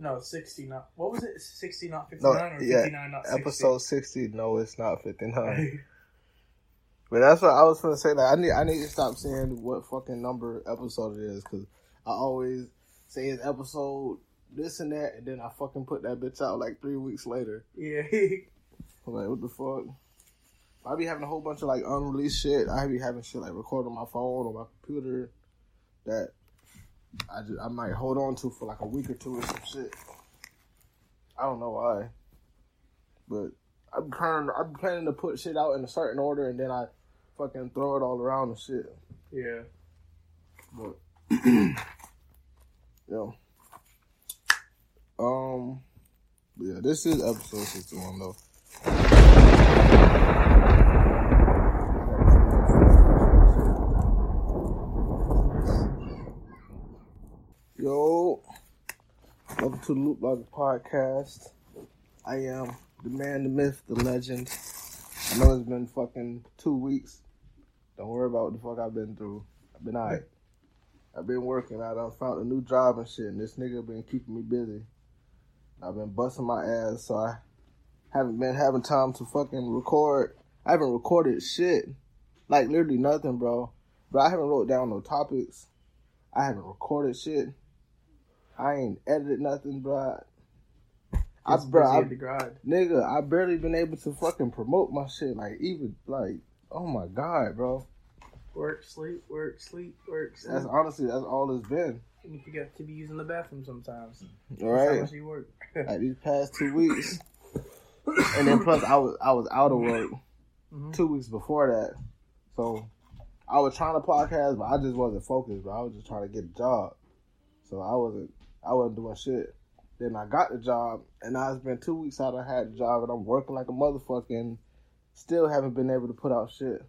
No, 60 not. What was it? 60 not 59 No, or yeah, 59 not 60? episode sixty. No, it's not fifty nine. but that's what I was gonna say. Like, I need, I need to stop saying what fucking number episode it is because I always say it's episode this and that, and then I fucking put that bitch out like three weeks later. yeah. I'm like, what the fuck? I be having a whole bunch of like unreleased shit. I be having shit like recorded on my phone or my computer that I just I might hold on to for like a week or two or some shit. I don't know why, but I'm trying. I'm planning to put shit out in a certain order and then I fucking throw it all around and shit. yeah. But yo, um, yeah, this is episode sixty one though. Yo, welcome to the Loop Log Podcast. I am the man, the myth, the legend. I know it's been fucking two weeks. Don't worry about what the fuck I've been through. I've been alright. I've been working. I done found a new job and shit, and this nigga been keeping me busy. I've been busting my ass, so I haven't been having time to fucking record. I haven't recorded shit. Like literally nothing, bro. But I haven't wrote down no topics. I haven't recorded shit. I ain't edited nothing, bro. I, bro, I, at the grind. nigga, I barely been able to fucking promote my shit. Like even like, oh my god, bro. Work, sleep, work, sleep, work, sleep. That's honestly that's all it's been. and you forget to be using the bathroom sometimes. All right. That's how much you work. like these past two weeks. and then plus I was I was out of work Mhm. two weeks before that. So I was trying to podcast but I just wasn't focused, but I was just trying to get a job. So I wasn't I wasn't doing shit. Then I got the job and now it's been two weeks out I had the job and I'm working like a motherfucker and still haven't been able to put out shit.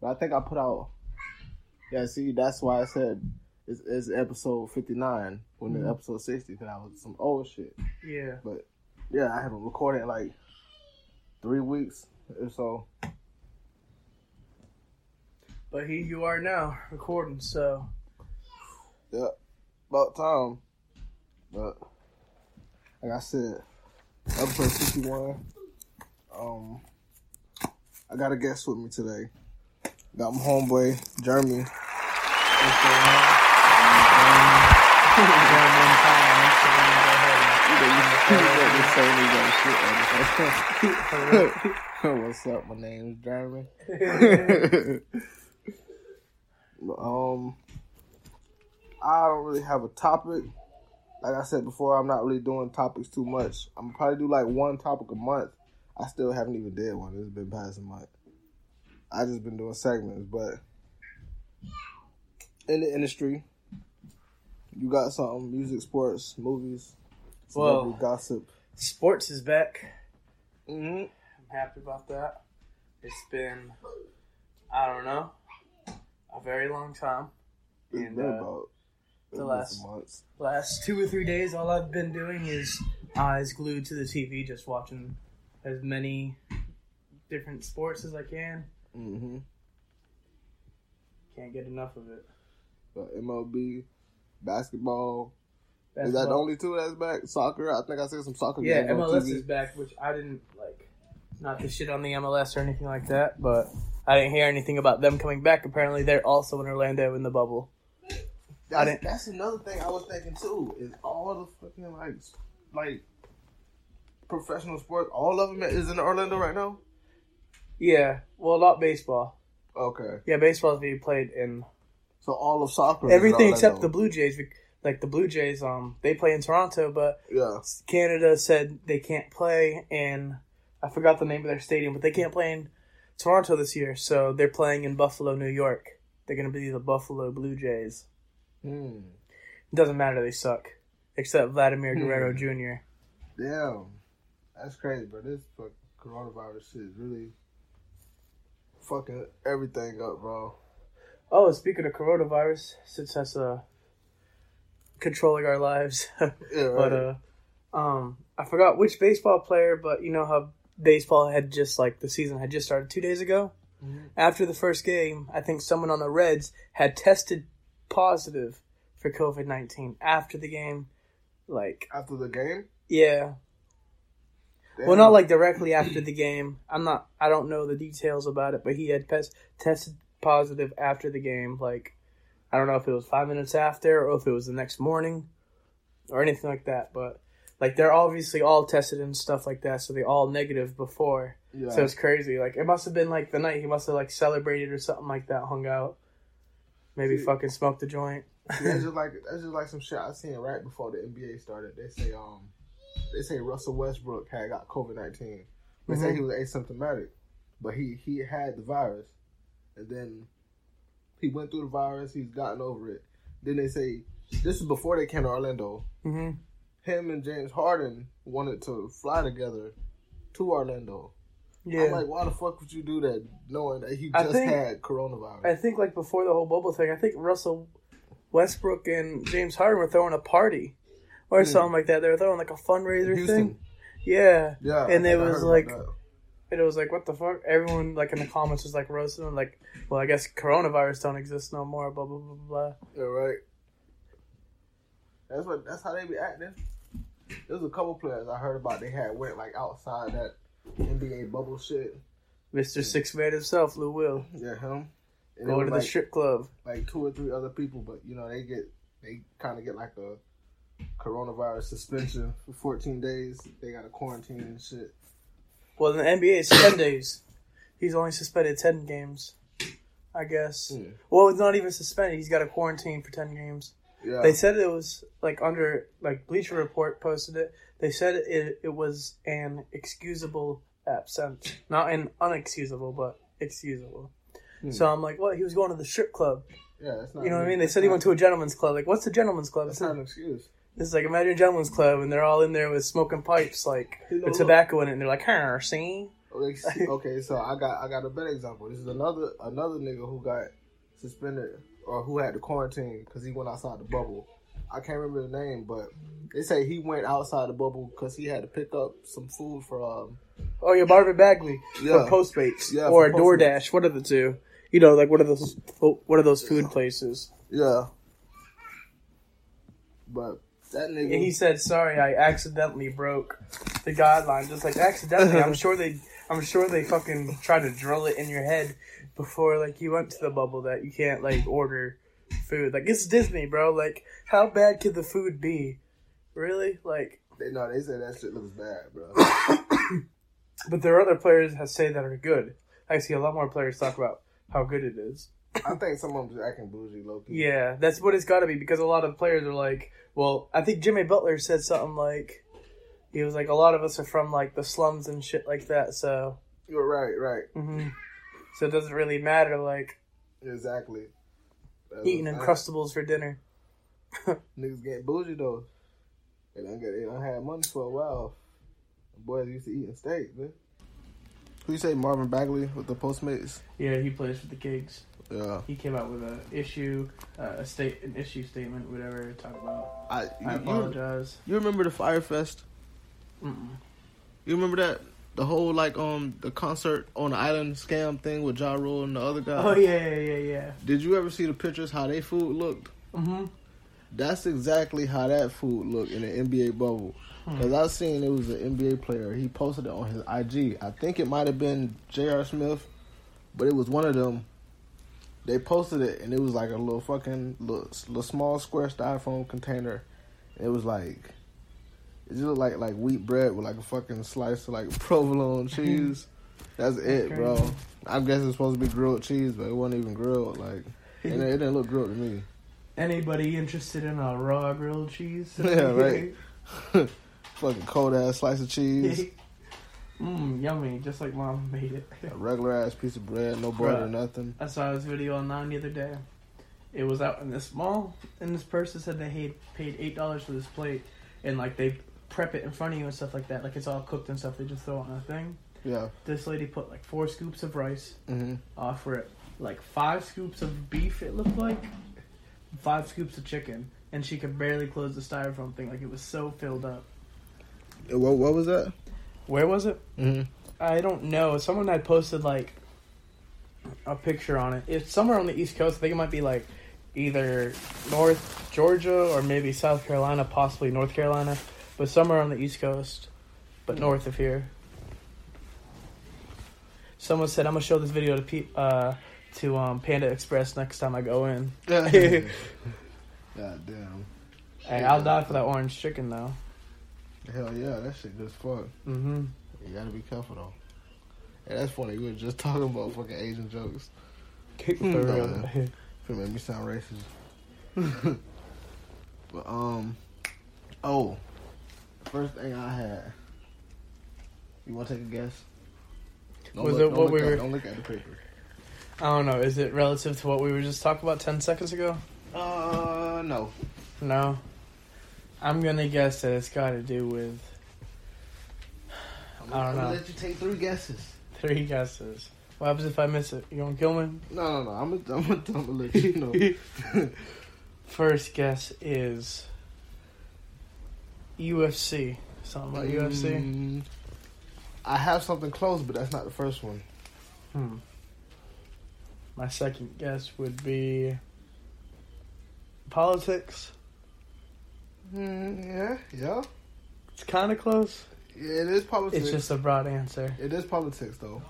But I think I put out Yeah, see, that's why I said it's, it's episode 59 when Mhm. the episode 60 because I was some old shit. Yeah. But yeah, I haven't recorded in like three weeks or so. But here you are now, recording, so. Yeah, about time. But like I said, episode sixty one. Um, I got a guest with me today. Got my homeboy Jeremy. What's? What's up? My name is Jeremy. um, I don't really have a topic. Like I said before, I'm not really doing topics too much. I'm probably do like one topic a month. I still haven't even did one. It's been past a month. I just been doing segments, but in the industry, you got something: music, sports, movies, Well- gossip. Sports is back. Mm-hmm. I'm happy about that. It's been, I don't know, a very long time. It's And, been uh, about the last-. Last two or three days, all I've been doing is eyes glued to the TV, just watching as many different sports as I can. Mm-hmm. Can't get enough of it. But MLB, basketball. Is that the only two that's back? Soccer. I think I see some soccer. Yeah, games on MLS is back, which I didn't like. Not to shit on the MLS or anything like that, but I didn't hear anything about them coming back. Apparently, they're also in Orlando in the bubble. I That's, didn't- that's another thing I was thinking too. Is all the fucking like, like professional sports, all of them is in Orlando right now. Yeah, well, not baseball. Okay, Yeah, baseball is being played in so all of soccer, is in everything except the Blue Jays. Like the Blue Jays, um, they play in Toronto, but yeah. Canada said they can't play in. I forgot the name of their stadium, but they can't play in Toronto this year, so they're playing in Buffalo, New York. They're gonna be the Buffalo Blue Jays. It doesn't matter, they suck. except Vladimir Hmm. Guerrero Jr. Damn, that's crazy, bro. This fucking coronavirus shit is really fucking everything up, bro. Oh, speaking of coronavirus, since that's uh controlling our lives, Yeah, but uh, um, I forgot which baseball player, but you know how baseball had just like the season had just started two days ago. Mhm. After the first game, I think someone on the Reds had tested positive for COVID nineteen after the game. Like, after the game, yeah, well, not like directly after the game. I'm not. I don't know the details about it, but he had pes- tested positive after the game. Like, I don't know if it was five minutes after or if it was the next morning or anything like that. But like, they're obviously all tested and stuff like that, so they all negative before. yeah. So it's crazy. Like, it must have been like the night he must have like celebrated or something like that, hung out, maybe See- fucking smoked a joint. that's just like that's just like some shit I seen right before the NBA started. They say um they say Russell Westbrook had got COVID nineteen. They say Mhm. he was asymptomatic, but he he had the virus, and then he went through the virus. He's gotten over it. Then they say this is before they came to Orlando. hmm Him and James Harden wanted to fly together to Orlando. Yeah. I'm like, why the fuck would you do that, knowing that he just think- had coronavirus? I think like before the whole bubble thing, I think Russell Westbrook and James Harden were throwing a party or Hmm. something like that. They were throwing like a fundraiser Houston. thing. Yeah. Yeah, And it was like- And it was like, what the fuck? Everyone like in the comments was like roasting him, like, well, I guess coronavirus don't exist no more. Blah blah blah blah. Yeah, right. That's what. That's how they be acting. There's a couple players I heard about. They had went like outside that NBA bubble shit. Mister Six Man himself, Lou Will, Yeah, him. And go it to was the like, strip club. like two or three other people, but you know they get they kind of get like a coronavirus suspension for 14 days. They got to quarantine and shit. Well, in the NBA, it's ten days. He's only suspended ten games, I guess. Hmm. Well, it's not even suspended. He's got a quarantine for ten games. Yeah, They said it was like under like Bleacher Report posted it. They said it it was an excusable absence, not an unexcusable, but excusable. Hmm. So I'm like, what? He was going to the strip club. yeah. It's not. You know what I mean? They said he went to a gentleman's club. Like, what's a gentleman's club? That's It's, not an excuse. it's like imagine a gentleman's club, and they're all in there with smoking pipes, like You know, with look. tobacco in it, and they're like, "Huh, see." Okay, see- okay, so I got I got a better example. This is another another nigga who got suspended or who had to quarantine because he went outside the bubble. I can't remember the name, but they say he went outside the bubble because he had to pick up some food for um Oh, yeah, Marvin Bagley Yeah. for Postmates Yeah, or a for Postmates. DoorDash. What are the two? You know, like one of those? What are those food places? yeah. But that nigga, And he said, "Sorry, I accidentally broke the guideline." Just like accidentally, I'm sure they, I'm sure they fucking tried to drill it in your head before like you went to the bubble that you can't like order food. Like it's Disney, bro. Like how bad could the food be? Really? Like, they know they said that shit looks bad, bro. but there are other players that say that are good. I see a lot more players talk about how good it is. I think some of them just acting bougie, low key. Yeah, that's what it's got to be because a lot of players are like, well, I think Jimmy Butler said something like, he was like, a lot of us are from like the slums and shit like that, so, You're right, right, hmm so it doesn't really matter like exactly. That's eating what I'm Uncrustables for dinner. Niggas getting bougie though. They don't get they don't have money for a while. Boys used to eating steak, man. Who you say Marvin Bagley with the Postmates? Yeah, he plays for the Kings. Yeah, He came out with a issue, uh, a state, an issue statement, whatever. to Talk about. I I you, you, apologize. you remember the Fyre Fest? Mm-mm. You remember that the whole like um the concert on the island scam thing with Ja Rule and the other guy? Oh yeah, yeah, yeah, yeah. Did you ever see the pictures how they food looked? Mm-hmm. That's exactly how that food looked in the NBA bubble. Cause I seen it was an NBA player. He posted it on his IG. I think it might have been J.R. Smith, but it was one of them. They posted it and it was like a little fucking little, little small square styrofoam container. It was like it just looked like like wheat bread with like a fucking slice of like provolone mm-hmm. cheese. That's it, bro. I guess it's supposed to be grilled cheese, but it wasn't even grilled. Like, and it, it didn't look grilled to me. Anybody interested in a raw grilled cheese? Yeah, right. Fucking cold ass slice of cheese, Mmm, yummy, just like mom made it. a regular ass piece of bread, no butter, Bruh. nothing. I saw this video online the other day. it was out in this mall, and this person said they paid paid eight dollars for this plate, and like they prep it in front of you and stuff like that. Like it's all cooked and stuff. They just throw it on a thing. Yeah. This lady put like four scoops of rice, Mm-hmm. offer it like five scoops of beef. It looked like five scoops of chicken, and she could barely close the styrofoam thing. Like it was so filled up. What what was that? Where was it? Mm-hmm. I don't know. Someone had posted like a picture on it. It's somewhere on the East Coast. I think it might be like either North Georgia or maybe South Carolina, possibly North Carolina, but somewhere on the East Coast, but north of here. Someone said I'm gonna show this video to pe- uh, to um, Panda Express next time I go in. God damn. Hey, I'll die for that orange chicken though. Hell yeah, that shit good as fuck. Mm-hmm. You gotta be careful though. Hey, that's funny. We were just talking about fucking Asian jokes. For real. It made me sound racist. but um, oh, first thing I had. You want to take a guess? Don't Was look, it what look we at, were- Don't look at the paper. I don't know. Is it relative to what we were just talking about ten seconds ago? Uh, no. No. I'm gonna guess that it's got to do with I'm I don't I'm gonna know. let you take three guesses. three guesses. What happens if I miss it? You gonna kill me? No, no, no. I'm gonna, I'm gonna, I'm gonna let you know. First guess is UFC. Something about UFC. Mm, I have something close, but that's not the first one. Hmm. My second guess would be politics. Mm, yeah, yeah. It's kind of close. Yeah, it is politics. It's just a broad answer. It is politics, though.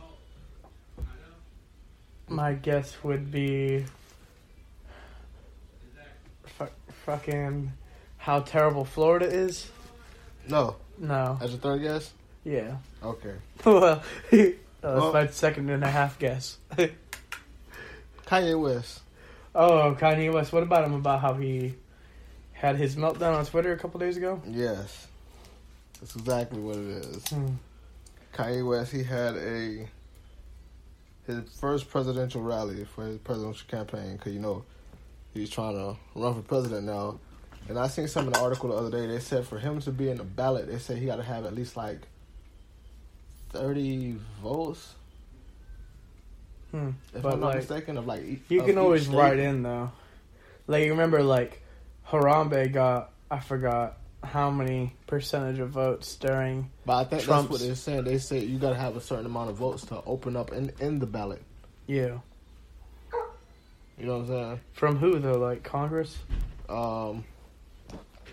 My guess would be fu- fucking how terrible Florida is. No, No. as a third guess. Yeah. Okay. well, that's Well- my second and a half guess. Kanye West. oh, Kanye West. What about him? About how he had his meltdown on Twitter a couple days ago? Yes, that's exactly what it is. Hmm. Kanye West. He had a his first presidential rally for his presidential campaign because you know he's trying to run for president now. And I seen some in the article the other day. They said for him to be in the ballot, they said he got to have at least like thirty votes. Hmm. If But, I'm not like, mistaken, of like e- You of can always state. write in though. Like you remember, like Harambe got I forgot how many percentage of votes during. But I think Trump's- that's what they're saying. They say you got to have a certain amount of votes to open up in in the ballot. Yeah. You know what I'm saying? From who though? Like Congress? um,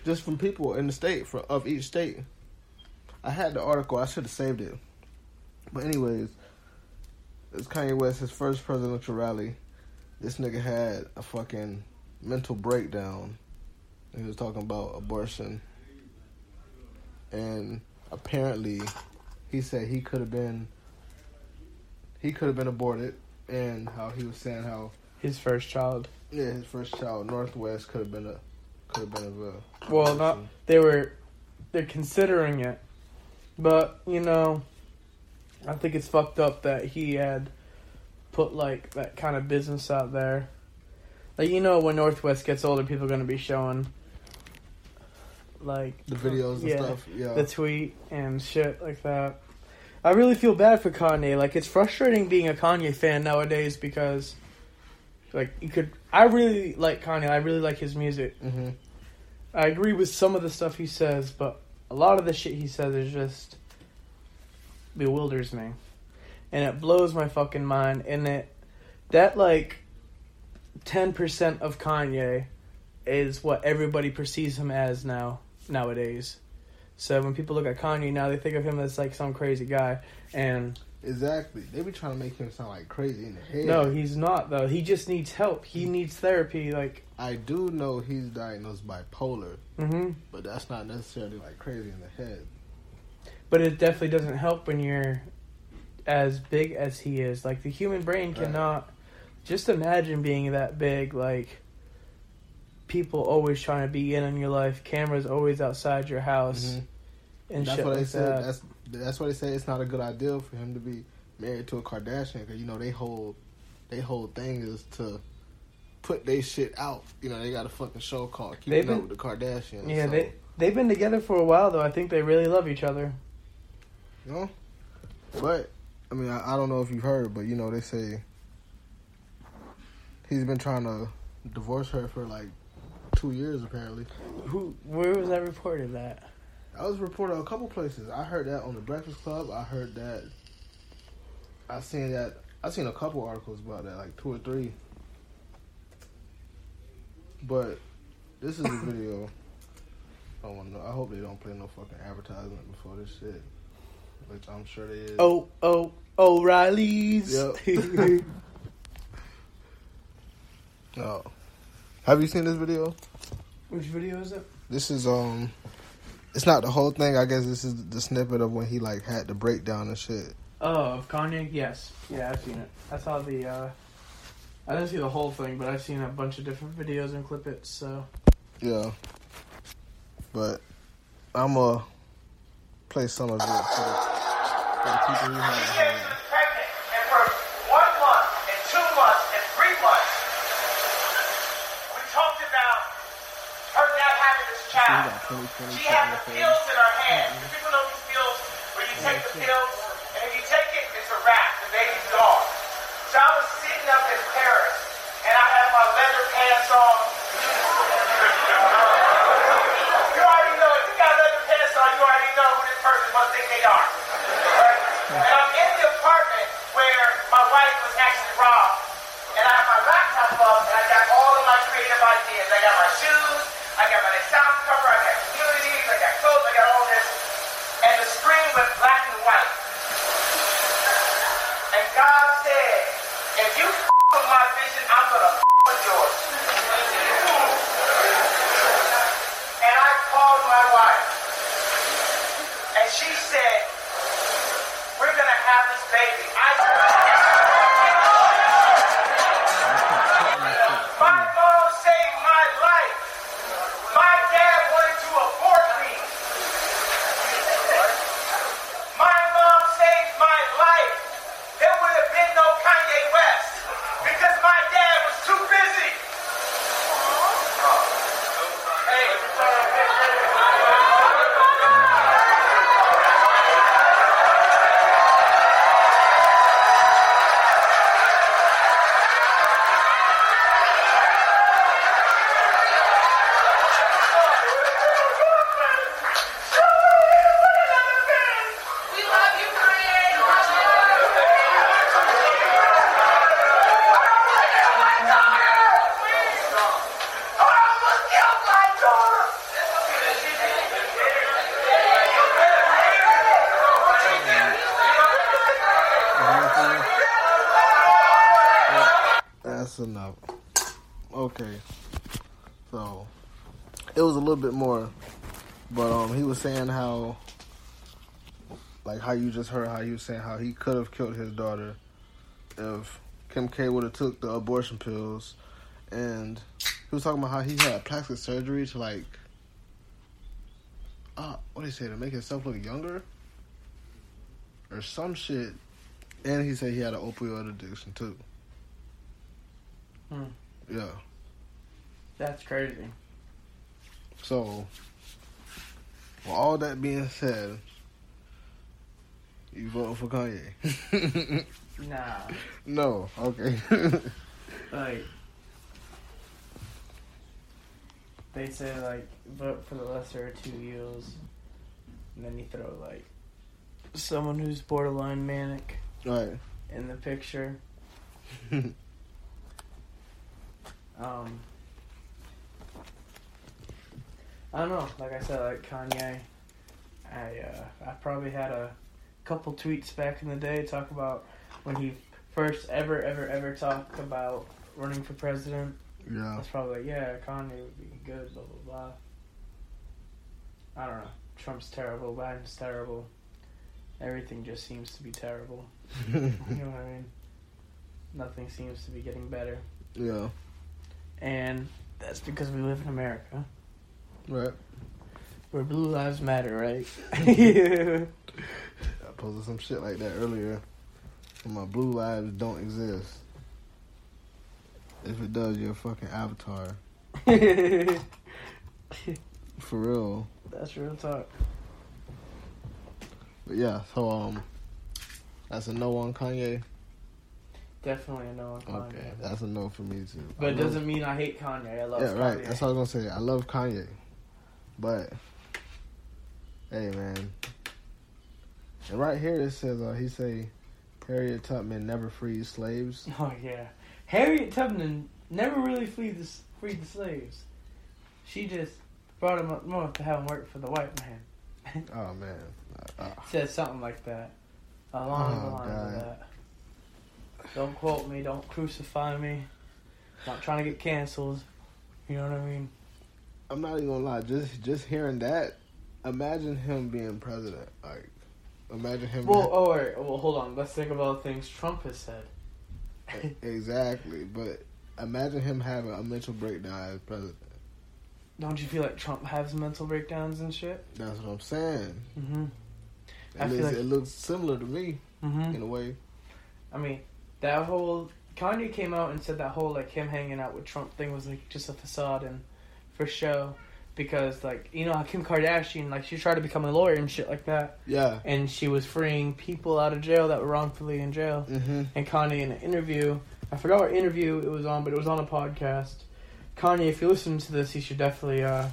just from people in the state for, of each state. I had the article. I should have saved it. But anyways, it's Kanye West his first presidential rally. This nigga had a fucking mental breakdown. He was talking about abortion, and apparently, he said he could have been. He could have been aborted, and how he was saying how His first child. yeah, his first child, North West, could have been a could have been. Well, not they were. They're considering it, but you know, I think it's fucked up that he had put like that kind of business out there. Like you know, when North West gets older, people are gonna be showing like the videos and yeah, stuff. Yeah, the tweet and shit like that. I really feel bad for Kanye. Like it's frustrating being a Kanye fan nowadays because, like, you could. I really like Kanye. I really like his music. hmm I agree with some of the stuff he says, but a lot of the shit he says is just bewilders me, and it blows my fucking mind. And it that like ten percent of Kanye is what everybody perceives him as now nowadays. So when people look at Kanye now, they think of him as like some crazy guy, and exactly. They be trying to make him sound like crazy in the head. no, he's not though. He just needs help. He needs therapy. Like, I do know he's diagnosed bipolar, hmm but that's not necessarily like crazy in the head. but it definitely doesn't help when you're as big as he is. Like the human brain Right. cannot. Just imagine being that big. Like people always trying to be in on your life. Cameras always outside your house Mhm. And that's what they like said. that. That's that's why they say it's not a good idea for him to be married to a Kardashian because you know they whole they whole thing is to put their shit out. You know, they got a fucking show called Keeping been- Up with the Kardashians. Yeah, so, they they've been together for a while though. I think they really love each other. you know. But I mean, I, I don't know if you've heard, but you know, they say he's been trying to divorce her for like two years apparently. Who? Where was that reported at? I was reported a couple places. I heard that on the Breakfast Club. I heard that. I seen that. I seen a couple articles about that, like two or three. But this is a video. I don't want to know. I hope they don't play no fucking advertisement before this shit, which I'm sure they is. Oh, oh, O'Reilly's. Yep. Oh. Have you seen this video? Which video is it? This is um. It's not the whole thing. I guess this is the snippet of when he like had the breakdown and shit. Oh, of Kanye? Yes. Yeah, I've seen it. I saw the. uh I didn't see the whole thing, but I've seen a bunch of different videos and clip So Yeah. But I'm gonna play some of it for the, for the people who haven't heard. 2020. She has the pills in her hand. Mm-hmm. People know these pills where you take the pills, and if you take it, it's a wrap. The baby's gone. So I was sitting up in Paris, and I had my leather pants on. you already know, if you got leather pants on, you already know who this person must think they are. Right? And I'm in the apartment where my wife was actually robbed. And I have my laptop up, and I got all of my creative ideas. I got my shoes. I got my sound cover, I got communities, I got clothes, I got all this. And the screen went black and white. And God said, if you f- with my vision, I'm gonna f- with yours. And I called my wife. And she said, we're gonna have this baby. I little bit more, but um, he was saying how, like how you just heard how he was saying how he could have killed his daughter if Kim K would have took the abortion pills, and he was talking about how he had plastic surgery to like, uh, what did he say to make himself look younger, or some shit, and he said he had an opioid addiction too. Hmm. Yeah. that's crazy. So, with all that being said, you vote for Kanye? Nah, no. Okay. like they say, like vote for the lesser of two evils, and then you throw like someone who's borderline manic right. in the picture. Um, I don't know. Like I said, like Kanye, I uh, I probably had a couple tweets back in the day talk about when he first ever ever ever talked about running for president. Yeah. That's probably like, yeah, Kanye would be good. Blah blah blah. I don't know. Trump's terrible. Biden's terrible. Everything just seems to be terrible. You know what I mean? Nothing seems to be getting better. yeah. And that's because we live in America, Right. where blue lives matter, right? yeah. I posted some shit like that earlier. My blue lives don't exist. If it does, you're a fucking avatar. For real. That's real talk. But yeah, so um that's a no on Kanye. Definitely a no on Kanye. Okay, that's a no for me too. But I it doesn't mean I hate Kanye. I love Yeah, right. That's what I was gonna say. I love Kanye, but hey, man. And right here it says uh, he say Harriet Tubman never freed slaves. Oh yeah, Harriet Tubman never really freed the freed the slaves. She just brought them up north to have them work for the white man. Oh man, uh, Said something like that. Along the Oh, lines God. of that. Don't quote me. Don't crucify me. Not trying to get canceled. You know what I mean? I'm not even gonna lie. Just just hearing that, imagine him being president. Like, imagine him. Well, oh, all right. Well, hold on. Let's think of all the things Trump has said. exactly, but imagine him having a mental breakdown as president. Don't you feel like Trump has mental breakdowns and shit? That's what I'm saying. Mm-hmm. I It, looks, like- it looks similar to me Mm-hmm. in a way. I mean, that whole Kanye came out and said that whole like him hanging out with Trump thing was like just a facade and for show because like you know how Kim Kardashian like she tried to become a lawyer and shit like that Yeah. and she was freeing people out of jail that were wrongfully in jail Mm-hmm. and Kanye in an interview I forgot what interview it was on but it was on a podcast Kanye if you listen to this you should definitely uh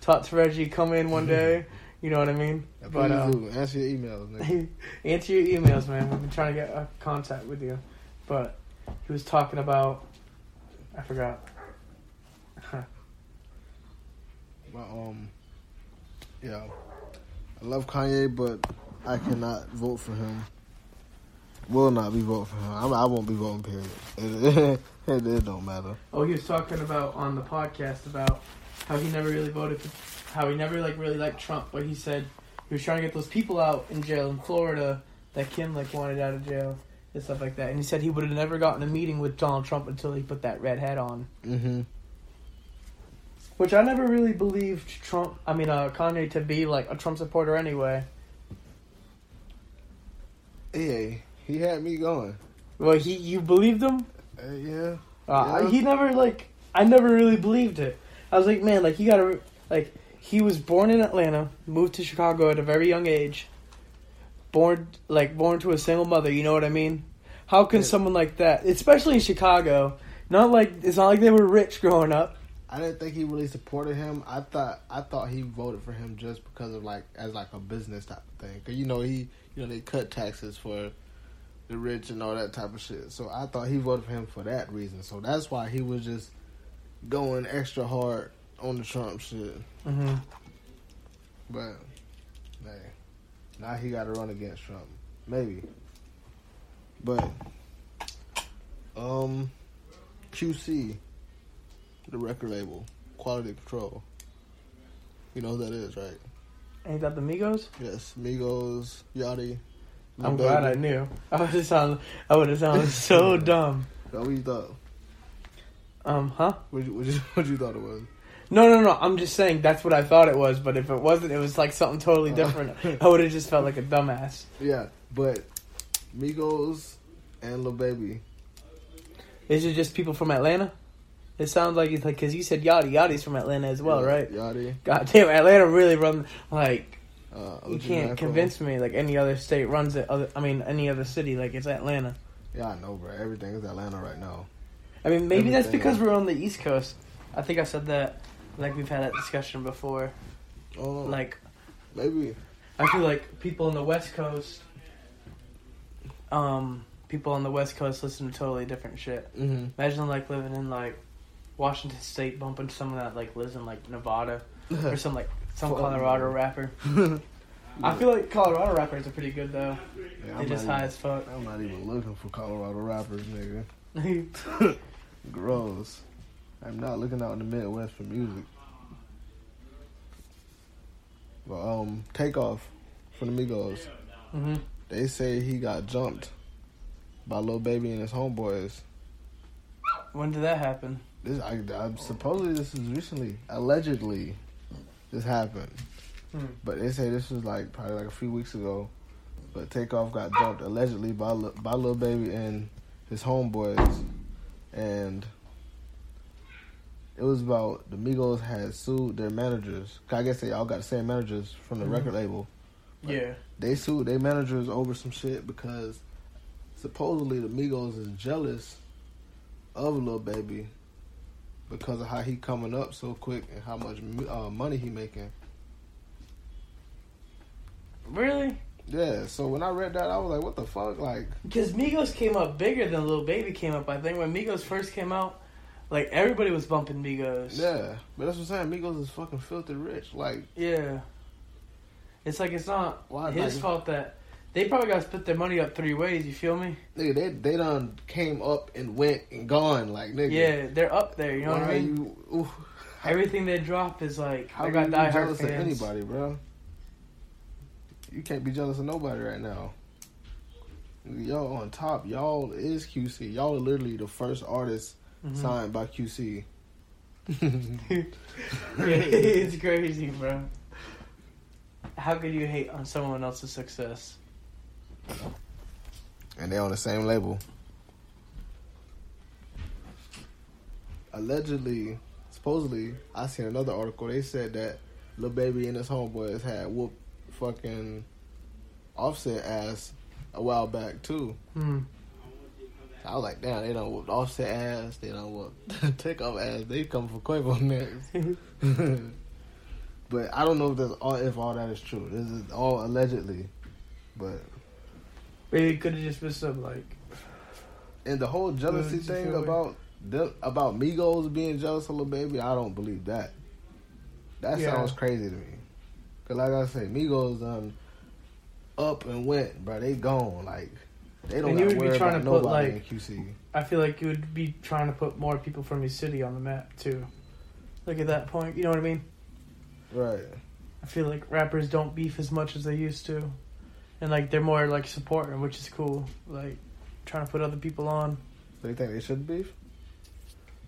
talk to Reggie come in one day you know what I mean Please but um. Answer your emails, nigga. answer your emails, man. We've been trying to get a contact with you, but he was talking about. I forgot. But, um, yeah, I love Kanye, but I cannot vote for him. Will not be voting for him. I, I won't be voting. Period. It, it, don't matter. Oh, he was talking about on the podcast about how he never really voted for, how he never like really liked Trump, but he said he was trying to get those people out in jail in Florida that Kim like wanted out of jail and stuff like that. And he said he would have never gotten a meeting with Donald Trump until he put that red hat on. Mm-hmm. Which I never really believed Trump. I mean, uh, Kanye to be like a Trump supporter anyway. Yeah, he had me going. Well, he you believed him? Uh, yeah. Uh, Yeah. He never like I never really believed it. I was like, man, like you gotta like he was born in Atlanta, moved to Chicago at a very young age, born like born to a single mother. You know what I mean? How can Yeah. someone like that, especially in Chicago, not like it's not like they were rich growing up. I didn't think he really supported him. I thought I thought he voted for him just because of like as like a business type of thing. Cause you know he you know they cut taxes for the rich and all that type of shit. So I thought he voted for him for that reason. So that's why he was just going extra hard on the Trump shit. Mm-hmm. But hey, now he got to run against Trump, maybe. But um, QC, the record label, Quality Control. You know who that is, right? Ain't that the Migos? Yes, Migos, Yachty. I'm glad I knew. I would have sound I would have sounded so dumb. What you thought? Um, huh? What you, what you what you thought it was? No, no, no. I'm just saying that's what I thought it was. But if it wasn't, it was like something totally Oh. different. I would have just felt like a dumbass. Yeah, but Migos and Lil Baby. Is it just people from Atlanta? It sounds like it's like because you said Yachty. Yachty's from Atlanta as well, Yeah, right? Yachty. God damn, Atlanta really run like Uh, you can't Macro. convince me like any other state runs it. Other, I mean, any other city like it's Atlanta. Yeah, I know, bro. Everything is Atlanta right now. I mean, maybe that's because we're on the East Coast. I think I said that. Like we've had that discussion before. Oh, Like maybe. I feel like people on the West Coast, um, people on the West Coast listen to totally different shit. Mm-hmm. Imagine like living in like Washington State, bumping someone that like lives in like Nevada or some like some Fuck. Colorado rapper. I feel like Colorado rappers are pretty good though. Yeah, They just high even- as fuck. I'm not even looking for Colorado rappers, nigga. Gross. I'm not looking out in the Midwest for music. But um, Takeoff from the Migos. hmm They say he got jumped by Lil Baby and his homeboys. When did that happen? This I, I supposedly this is recently, allegedly, this happened. Hmm. But they say this was like probably like a few weeks ago. But Takeoff got dumped allegedly by Lil- by Lil Baby and his homeboys, and It was about the Migos had sued their managers. I guess they all got the same managers from the Mhm. record label. Yeah. They sued their managers over some shit because supposedly the Migos is jealous of Lil Baby because of how he coming up so quick and how much uh, money he making. Really? Yeah, so when I read that, I was like, "What the fuck?" Like, Because Migos came up bigger than Lil Baby came up. I think when Migos first came out, like everybody was bumping Migos. yeah, but that's what I'm saying. Migos is fucking filthy rich. Like, Yeah. It's like it's not Why, his like- fault that they probably got to split their money up three ways. You feel me? nigga, they they done came up and went and gone. Like, nigga, Yeah, they're up there. You know why what I mean? you? Ooh, Everything they drop is like how they got you diehard jealous fans. of anybody, bro? You can't be jealous of nobody right now. Y'all on top. Y'all is QC. Y'all are literally the first artist Mhm. signed by QC. it's crazy, bro. How could you hate on someone else's success? And they're on the same label. Allegedly, supposedly, I seen another article. They said that Lil Baby and his homeboys had whooped fucking Offset ass a while back too. Hmm. I was like, damn, they don't whoop Offset ass. They don't whoop Takeoff ass. They come for Quavo next. but I don't know if that's all if all that is true. This is all allegedly. But it could have just been some like And the whole jealousy thing about them, about Migos being jealous of Lil Baby, I don't believe that. That Yeah. sounds crazy to me. Cause like I said, Migos done up and went, bro. They gone. Like they don't And you would be trying to put, like- QC. I feel like you would be trying to put more people from your city on the map too. Like at that point, you know what I mean? Right. I feel like rappers don't beef as much as they used to, and like they're more like supporting, which is cool. Like trying to put other people on. Do you think they should beef?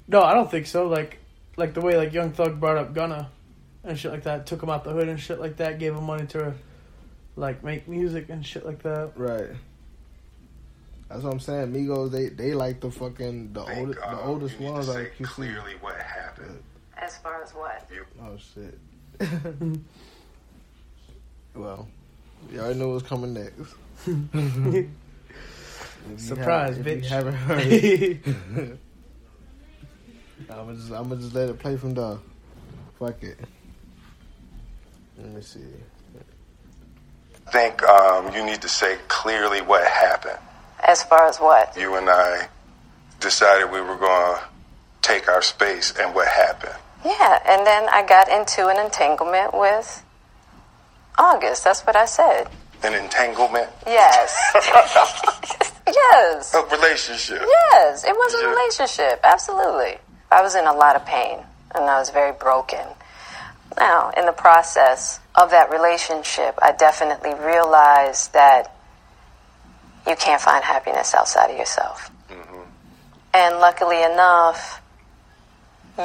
No, I don't think so. Like, like the way like Young Thug brought up Gunna and shit like that, took him out the hood and shit like that, gave him money to like make music and shit like that. Right. That's what I'm saying. Migos, they they like the fucking the think, oldest the uh, oldest you need ones out say of QC. clearly what happened. As far as what? Oh shit. well, you already know what's coming next. Surprise, haven't- bitch. Haven't heard. I'm gonna just I'm gonna just let it play from the. Fuck it. Let me see. I think um, you need to say clearly what happened. As far as what? You and I decided we were going to take our space, and what happened? Yeah, and then I got into an entanglement with August. That's what I said. An entanglement, Yes. yes. a relationship. Yes, it was a relationship. Absolutely. I was in a lot of pain and I was very broken. Now, in the process of that relationship, I definitely realized that you can't find happiness outside of yourself. Mm-hmm. And luckily enough,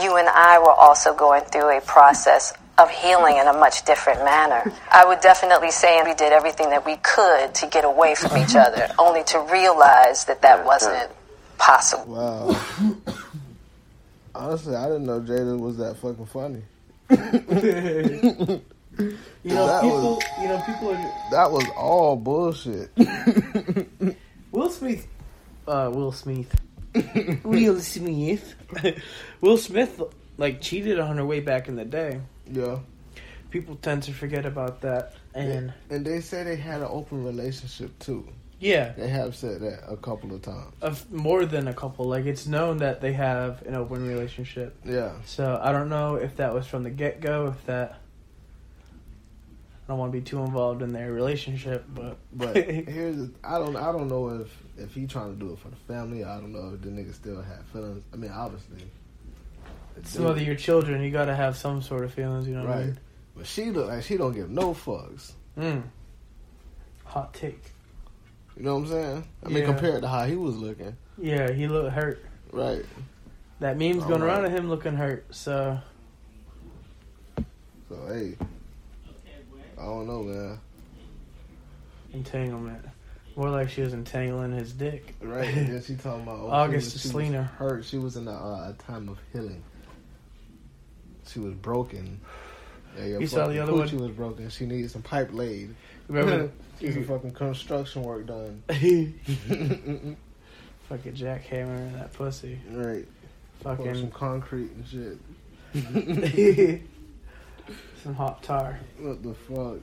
you and I were also going through a process of healing in a much different manner. I would definitely say we did everything that we could to get away from each other, only to realize that that wasn't possible. Wow. Honestly, I didn't know Jada was that fucking funny. You know, That people. was- You know, people are. That was all bullshit. Will Smith. Uh, Will Smith. Will Smith. Will Smith like cheated on her way back in the day. Yeah. People tend to forget about that, and And they say they had an open relationship too. yeah, They have said that a couple of times. of more than a couple. Like it's known that they have an open relationship. Yeah. So I don't know if that was from the get go. If that, I don't want to be too involved in their relationship, but But here's I don't I don't know if if he trying to do it for the family. I don't know if the nigga still have feelings. I mean, obviously. Some of your children, you got to have some sort of feelings. You know what I Right. mean? But she look like she don't give no fucks. Mm. Hot take. You know what I'm saying? I mean, compared to how he was looking. Yeah, he looked hurt. Right. That meme's All going around of him looking hurt. So So hey. I don't know, man. entanglement. More like she was entangling his dick. Right. And then she talking about oh, August she was, to Selena. hurt. She was in a, uh, a time of healing. She was broken. Yeah, your You saw the other one? coochie was broken. She needed some pipe laid. Remember? Need some fucking construction work done. fucking jackhammer in that pussy. right. Pour some Fucking concrete and shit. some hot tar. What the fuck?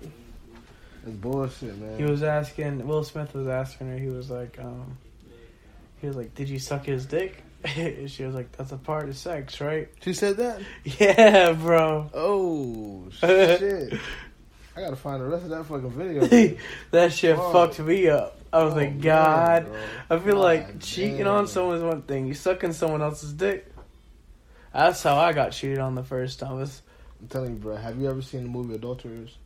That's bullshit, man. He was asking Will Smith was asking her. He was like, um, he was like, "Did you suck his dick?" She was like, "That's a part of sex, right?" she said that? Yeah, bro. Oh, shit. I gotta find the rest of that fucking video. that shit Fuck. fucked me up. I was Oh, like, God. bro. I feel God like cheating damn. on someone is one thing. You sucking someone else's dick. That's how I got cheated on the first time. Was I'm telling you, bro. Have you ever seen the movie Adulterers?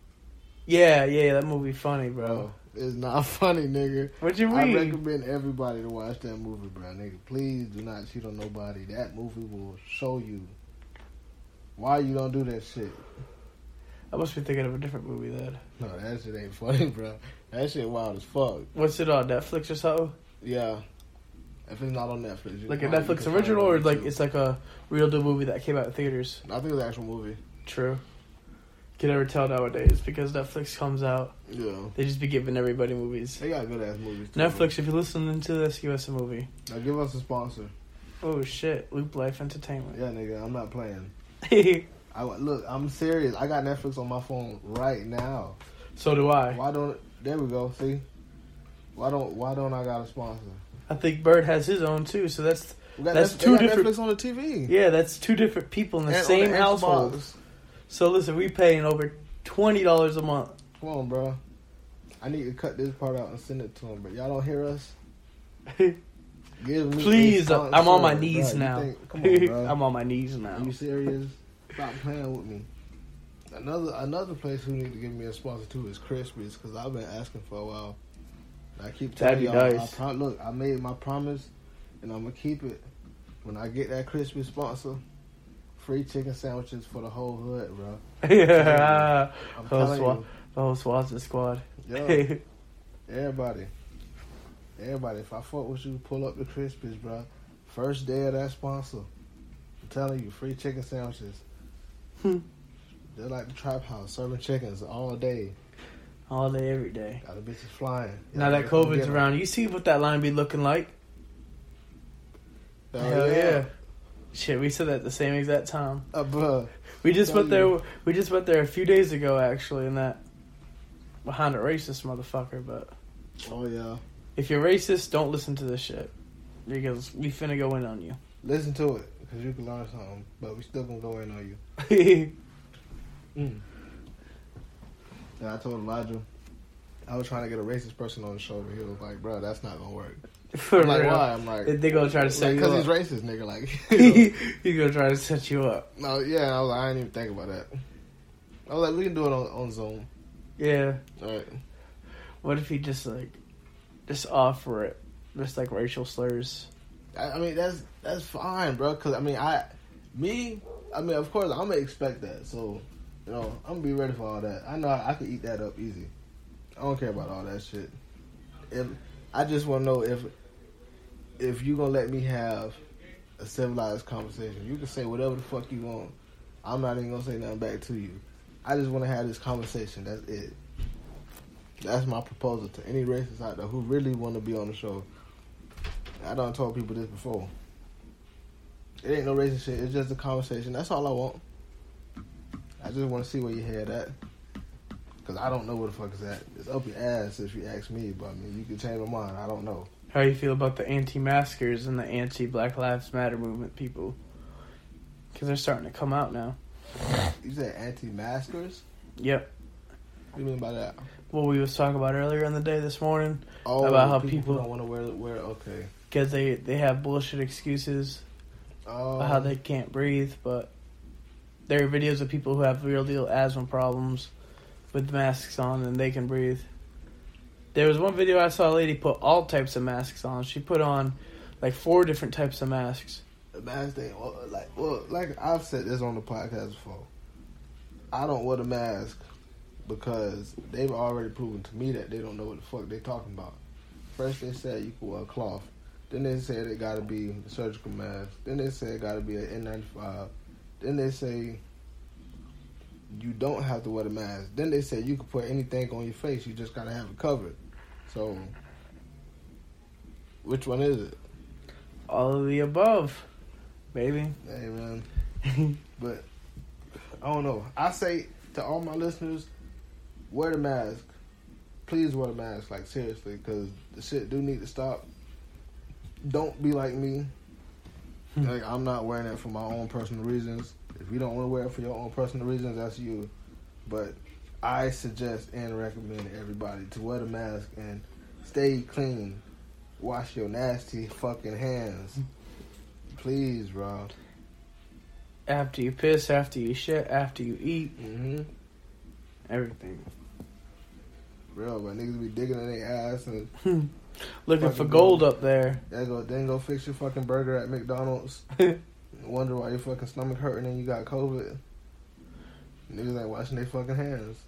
yeah, yeah. That movie funny, bro. Oh. It's not funny, nigga. What you mean? I recommend everybody to watch that movie, bro. Nigga, please do not cheat on nobody. That movie will show you why you don't do that shit. I must be thinking of a different movie then. No, that shit ain't funny, bro. That shit wild as fuck. What's it on Netflix or something? Yeah. If it's not on Netflix, Like a Netflix can find it original, or like it's like a real deal movie that came out in theaters. I think it was an actual movie. True. Can never tell nowadays because Netflix comes out, Yeah. they just be giving everybody movies. They got good ass movies. Too. Netflix, if you're listening to this, give us a movie. Now give us a sponsor. Oh shit, Loop Life Entertainment. Yeah, nigga, I'm not playing. I look, I'm serious. I got Netflix on my phone right now. so do I. Why don't? There we go. See. Why don't? Why don't I got a sponsor? I think Bird has his own too. So that's That's Netf- two different- Netflix on the TV. yeah, that's two different people in the And same the household. So listen, we paying over twenty dollars a month. Come on, bro. I need to cut this part out and send it to them, but y'all don't hear us. Please, I'm on my knees bro. Now. think- come on, bro. I'm on my knees now. Are you serious? Stop playing with me. Another another place who need to give me a sponsor too is Crispies because I've been asking for a while. I keep telling y'all. nice. I pro- look, I made my promise, and I'm gonna keep it. When I get that Crispy sponsor, free chicken sandwiches for the whole hood, bro. yeah, I'm the whole, swa- you, the whole Swanson squad. yo, everybody, everybody. If I fuck with you, pull up the Crispies, bro. First day of that sponsor, I'm telling you, free chicken sandwiches. Hmm. They're like the trap house, serving chickens all day. All day, every day. Got the bitches flying. Now Y'all that COVID's around, you see what that line be looking like? Hell, Hell yeah. yeah. Shit, we said that at the same exact time. Uh, bruh. We just went there. you. We just went there a few days ago, actually, and that behind a racist motherfucker. But Oh yeah. if you're racist, don't listen to this shit because we finna go in on you. Listen to it because you can learn something, but we still gonna go in on you. Mm. And I told Elijah I was trying to get a racist person on the show, but he was like, "Bro, that's not gonna work." For like, real. why? I'm like, They gonna try to set you up. because he's racist, nigga. Like, you know. He's gonna try to set you up. no, yeah. I was like, I didn't even think about that. I was like, we can do it on on Zoom. Yeah. All right. What if he just like, just offer it, just like racial slurs? I, I mean, that's that's fine, bro. Because I mean, I, me, I mean, of course, I'm gonna expect that. So, you know, I'm gonna be ready for all that. I know I, I could eat that up easy. I don't care about all that shit. If I just want to know if if you gonna let me have a civilized conversation, you can say whatever the fuck you want. I'm not even gonna say nothing back to you. I just want to have this conversation. That's it. That's my proposal to any racists out there who really want to be on the show. I done told people this before. It ain't no racist shit. It's just a conversation. That's all I want. I just want to see where your head at. Cause I don't know where the fuck is at. It's up your ass if you ask me. But I mean, you can change my mind. I don't know. How you feel about the anti-maskers and the anti-Black Lives Matter movement people? Because they're starting to come out now. You said anti-maskers. Yep. What do you mean by that? What we was talking about earlier in the day this morning, Oh, About how people, people- don't want to wear wear. Okay. because they they have bullshit excuses Oh, about how they can't breathe, but there are videos of people who have real deal asthma problems with masks on and they can breathe. There was one video I saw a lady put all types of masks on. She put on like four different types of masks. the mask thing. Well, like, well, like I've said this on the podcast before. I don't wear the mask because they've already proven to me that they don't know what the fuck they're talking about. First they said you could wear a cloth. Then they said it got to be a surgical mask. Then they said it got to be an N95. Then they say you don't have to wear the mask. Then they said you can put anything on your face. You just gotta have it covered. So, which one is it? All of the above, baby. Hey man, but I don't know. I say to all my listeners, wear the mask. Please wear the mask, like seriously, because the shit do need to stop. Don't be like me. Hmm. like I'm not wearing it for my own personal reasons. If you don't want to wear it for your own personal reasons, that's you. But I suggest and recommend everybody to wear the mask and stay clean. Wash your nasty fucking hands. Please, bro. After you piss, after you shit, after you eat, Mm-hmm. everything. Real, but niggas be digging in their ass and Looking for gold gold. up there. they go then go fix your fucking burger at McDonald's. Wonder why your fucking stomach hurting and you got COVID. Niggas ain't washing their fucking hands.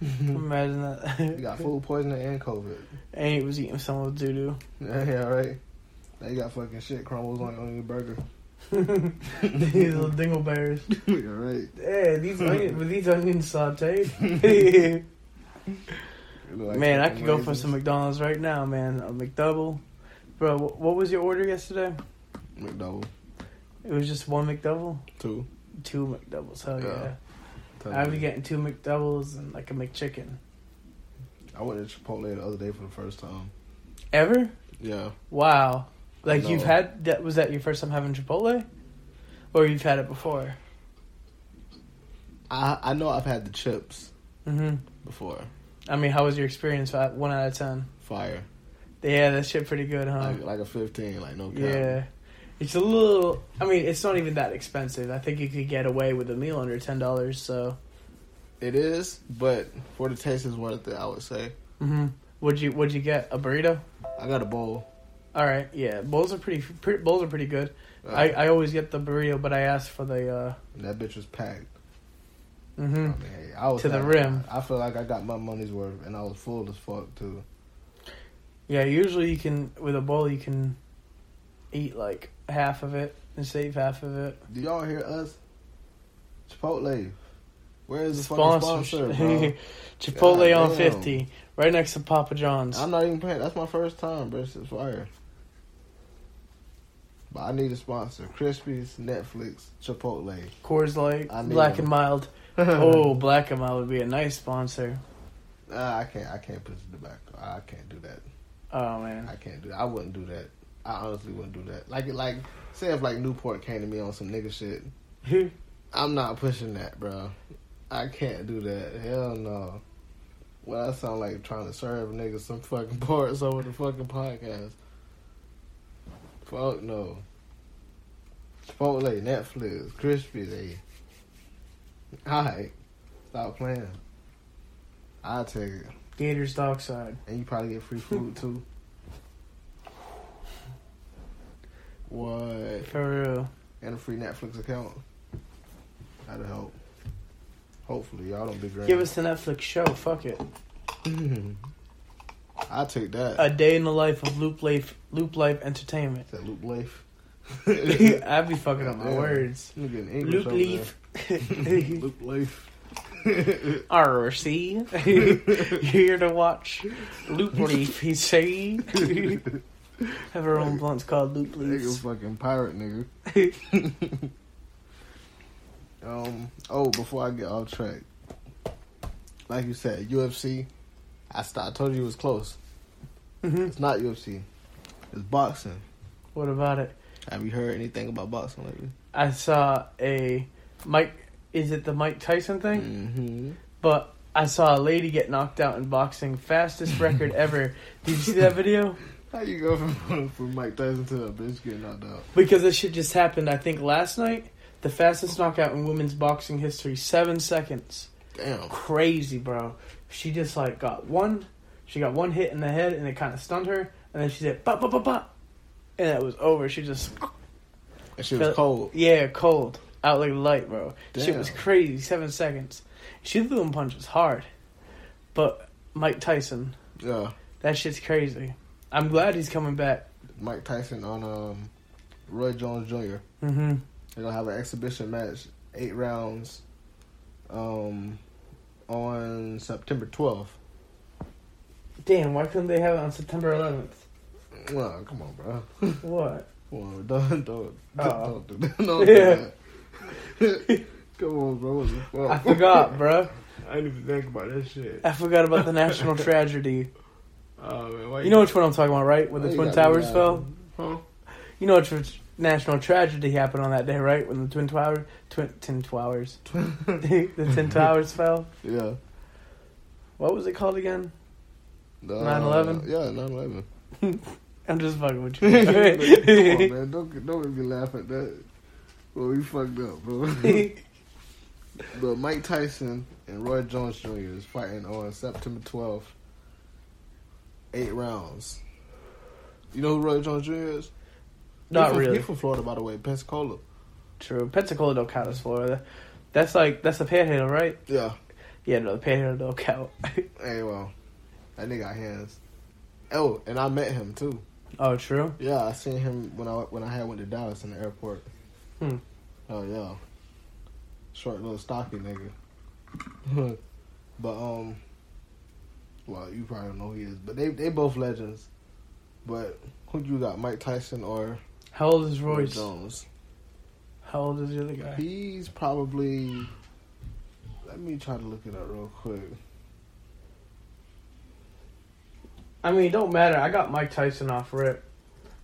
Imagine that. You got food poisoning and COVID. and he was eating someone's doo doo. Yeah, yeah, right. Now you got fucking shit crumbles on, on your burger. these little dingleberries. yeah, right. Hey, these onions, were these onions sauteed? Like man, I could go for some McDonald's right now, man. A McDouble. Bro, what was your order yesterday? McDouble. It was just one McDouble? Two. Two McDoubles, hell yeah. Yeah. I was getting two McDoubles and like a McChicken. I went to Chipotle the other day for the first time. Ever? Yeah. Wow. Like you've had that was that your first time having Chipotle? Or you've had it before? I I know I've had the chips mm-hmm. before. I mean, how was your experience? One out of ten. Fire. Yeah, that shit pretty good, huh? Like like a fifteen, like no cap. yeah. It's a little. I mean, it's not even that expensive. I think you could get away with a meal under ten dollars. So, It is, but for the taste is worth it, I would say. hmm would you would you get a burrito? I got a bowl. All right, yeah, bowls are pretty, pretty bowls are pretty good. Uh, I, I always get the burrito, but I ask for the. uh that bitch was packed. hmm I mean, I was To the rim. I feel like I got my money's worth, and I was full as fuck too. Yeah, usually you can with a bowl you can eat like half of it and save half of it. Do y'all hear us? Chipotle. Where is the sponsor, bro? Chipotle God on damn. fifty, right next to Papa John's. I'm not even paying. That's my first time, bro. It's fire. But I need a sponsor. Crispies, Netflix, Chipotle. Coors Light, Black them. and Mild. oh, Black and Mild would be a nice sponsor. Nah, I can't. I can't put the back. I can't do that. Oh man, I can't do. That. I wouldn't do that. I honestly wouldn't do that. Like, like, say if like Newport came to me on some nigga shit. Hmm. I'm not pushing that, bro. I can't do that. Hell no. Well, that sound like trying to serve a nigga some fucking parts over the fucking podcast. Fuck no. Chipotle, Netflix, Crispy, they. Alright. Stop playing. I'll take it. Gators Dockside. And you probably get free food too. What? For real. And a free Netflix account. That'll help. Hopefully, y'all don't be great. Give us a Netflix show. Fuck it. I'll take that. A day in the life of Loop Life, Loop Life Entertainment. that Loop Life. I'd be fucking up my words. Loop Leaf. Loop Life. RC. You're here to watch Loop Leaf, he say. Have our own blunts called Loop Nigga Leafs. fucking pirate nigga. um. Oh, before I get off track, like you said, UFC. I st- I told you it was close. Mhm. It's not UFC. It's boxing. What about it? Have you heard anything about boxing lately? I saw a Mike. Is it the Mike Tyson thing? Mm-hmm. But I saw a lady get knocked out in boxing, fastest record ever. Did you see that video? How you go from from Mike Tyson to a bitch getting knocked out? Because this shit just happened. I think last night, the fastest knockout in women's boxing history, seven seconds. Damn. Crazy, bro. She just like got one. She got one hit in the head, and it kind of stunned her. And then she said, "Pop, pop, pop, pop," and it was over. She just That shit was cold. Yeah, cold. Out like light, bro. Shit was crazy. Seven seconds. She threw them punches hard. But Mike Tyson, Yeah. that shit's crazy. I'm glad he's coming back. Mike Tyson on um Roy Jones Jr. Mm-hmm. They're gonna have an exhibition match, eight rounds. um, on September 12th. Damn, why couldn't they have it on September 11th? Well, come on, bro. What? Come on, don't don't Oh. don't do that. Don't do that. come on, bro. What the fuck? I forgot, bro. I didn't even think about that shit. I forgot about the national tragedy. Oh man, You know which one I'm talking about, right? When the oh, Twin Towers fell? Huh? You know which national tragedy happened on that day, right? When the Twin Towers, twin, Twin Towers, the Twin Towers fell. Yeah. What was it called again? The, uh, 9/11? Yeah, 9 11. I'm just fucking with you. Come on, man. Don't, don't make me laugh at that. Well, we fucked up, bro. but Mike Tyson and Roy Jones Jr. is fighting on September 12th. Eight rounds. You know who Roy Jones Jr. is? Not He from, really. He from Florida, by the way, Pensacola. True. Pensacola don't count as Florida. That's like that's the Panhandle, right? Yeah. Yeah, no, the Panhandle don't count. Hey, well, that nigga got hands. Oh, and I met him too. oh, true. Yeah, I seen him when I when I had went to Dallas in the airport. Hmm. Oh yeah, short little stocky nigga. but um, well you probably don't know who he is, but they they both legends. But who you got, Mike Tyson or How old is Roy Jones? How old is the other guy? He's probably. Let me try to look it up real quick. I mean, it don't matter. I got Mike Tyson off rip.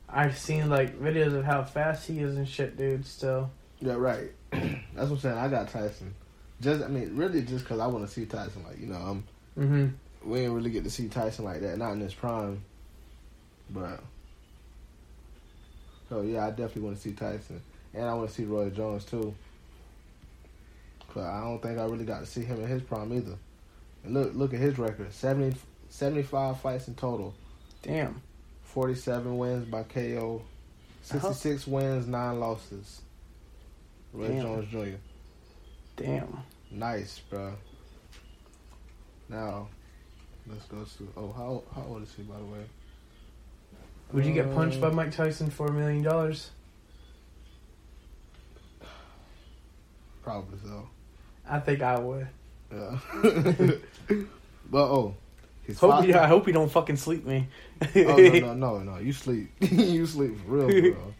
I've seen like videos of how fast he is and shit, dude. Still, Yeah, right. That's what I'm saying. I got Tyson. Just I mean, really, just because I want to see Tyson. Like you know, um, mm-hmm. We didn't really get to see Tyson like that, not in his prime. But so yeah, I definitely want to see Tyson, and I want to see Roy Jones too. But I don't think I really got to see him in his prime either. And look, look at his record: 70, 75 fights in total, Damn. forty-seven wins by KO, uh-huh. sixty-six wins, nine losses. Roy Damn. Jones Jr. Damn. Nice, bro. Now, let's go to. Oh, how how old is he, by the way? Would you get punched by Uh, Mike Tyson for a million dollars? Probably so. I think I would. Yeah. but oh, he's Hope five- you, I hope you don't fucking sleep me. oh no no no no! You sleep, you sleep for real, bro.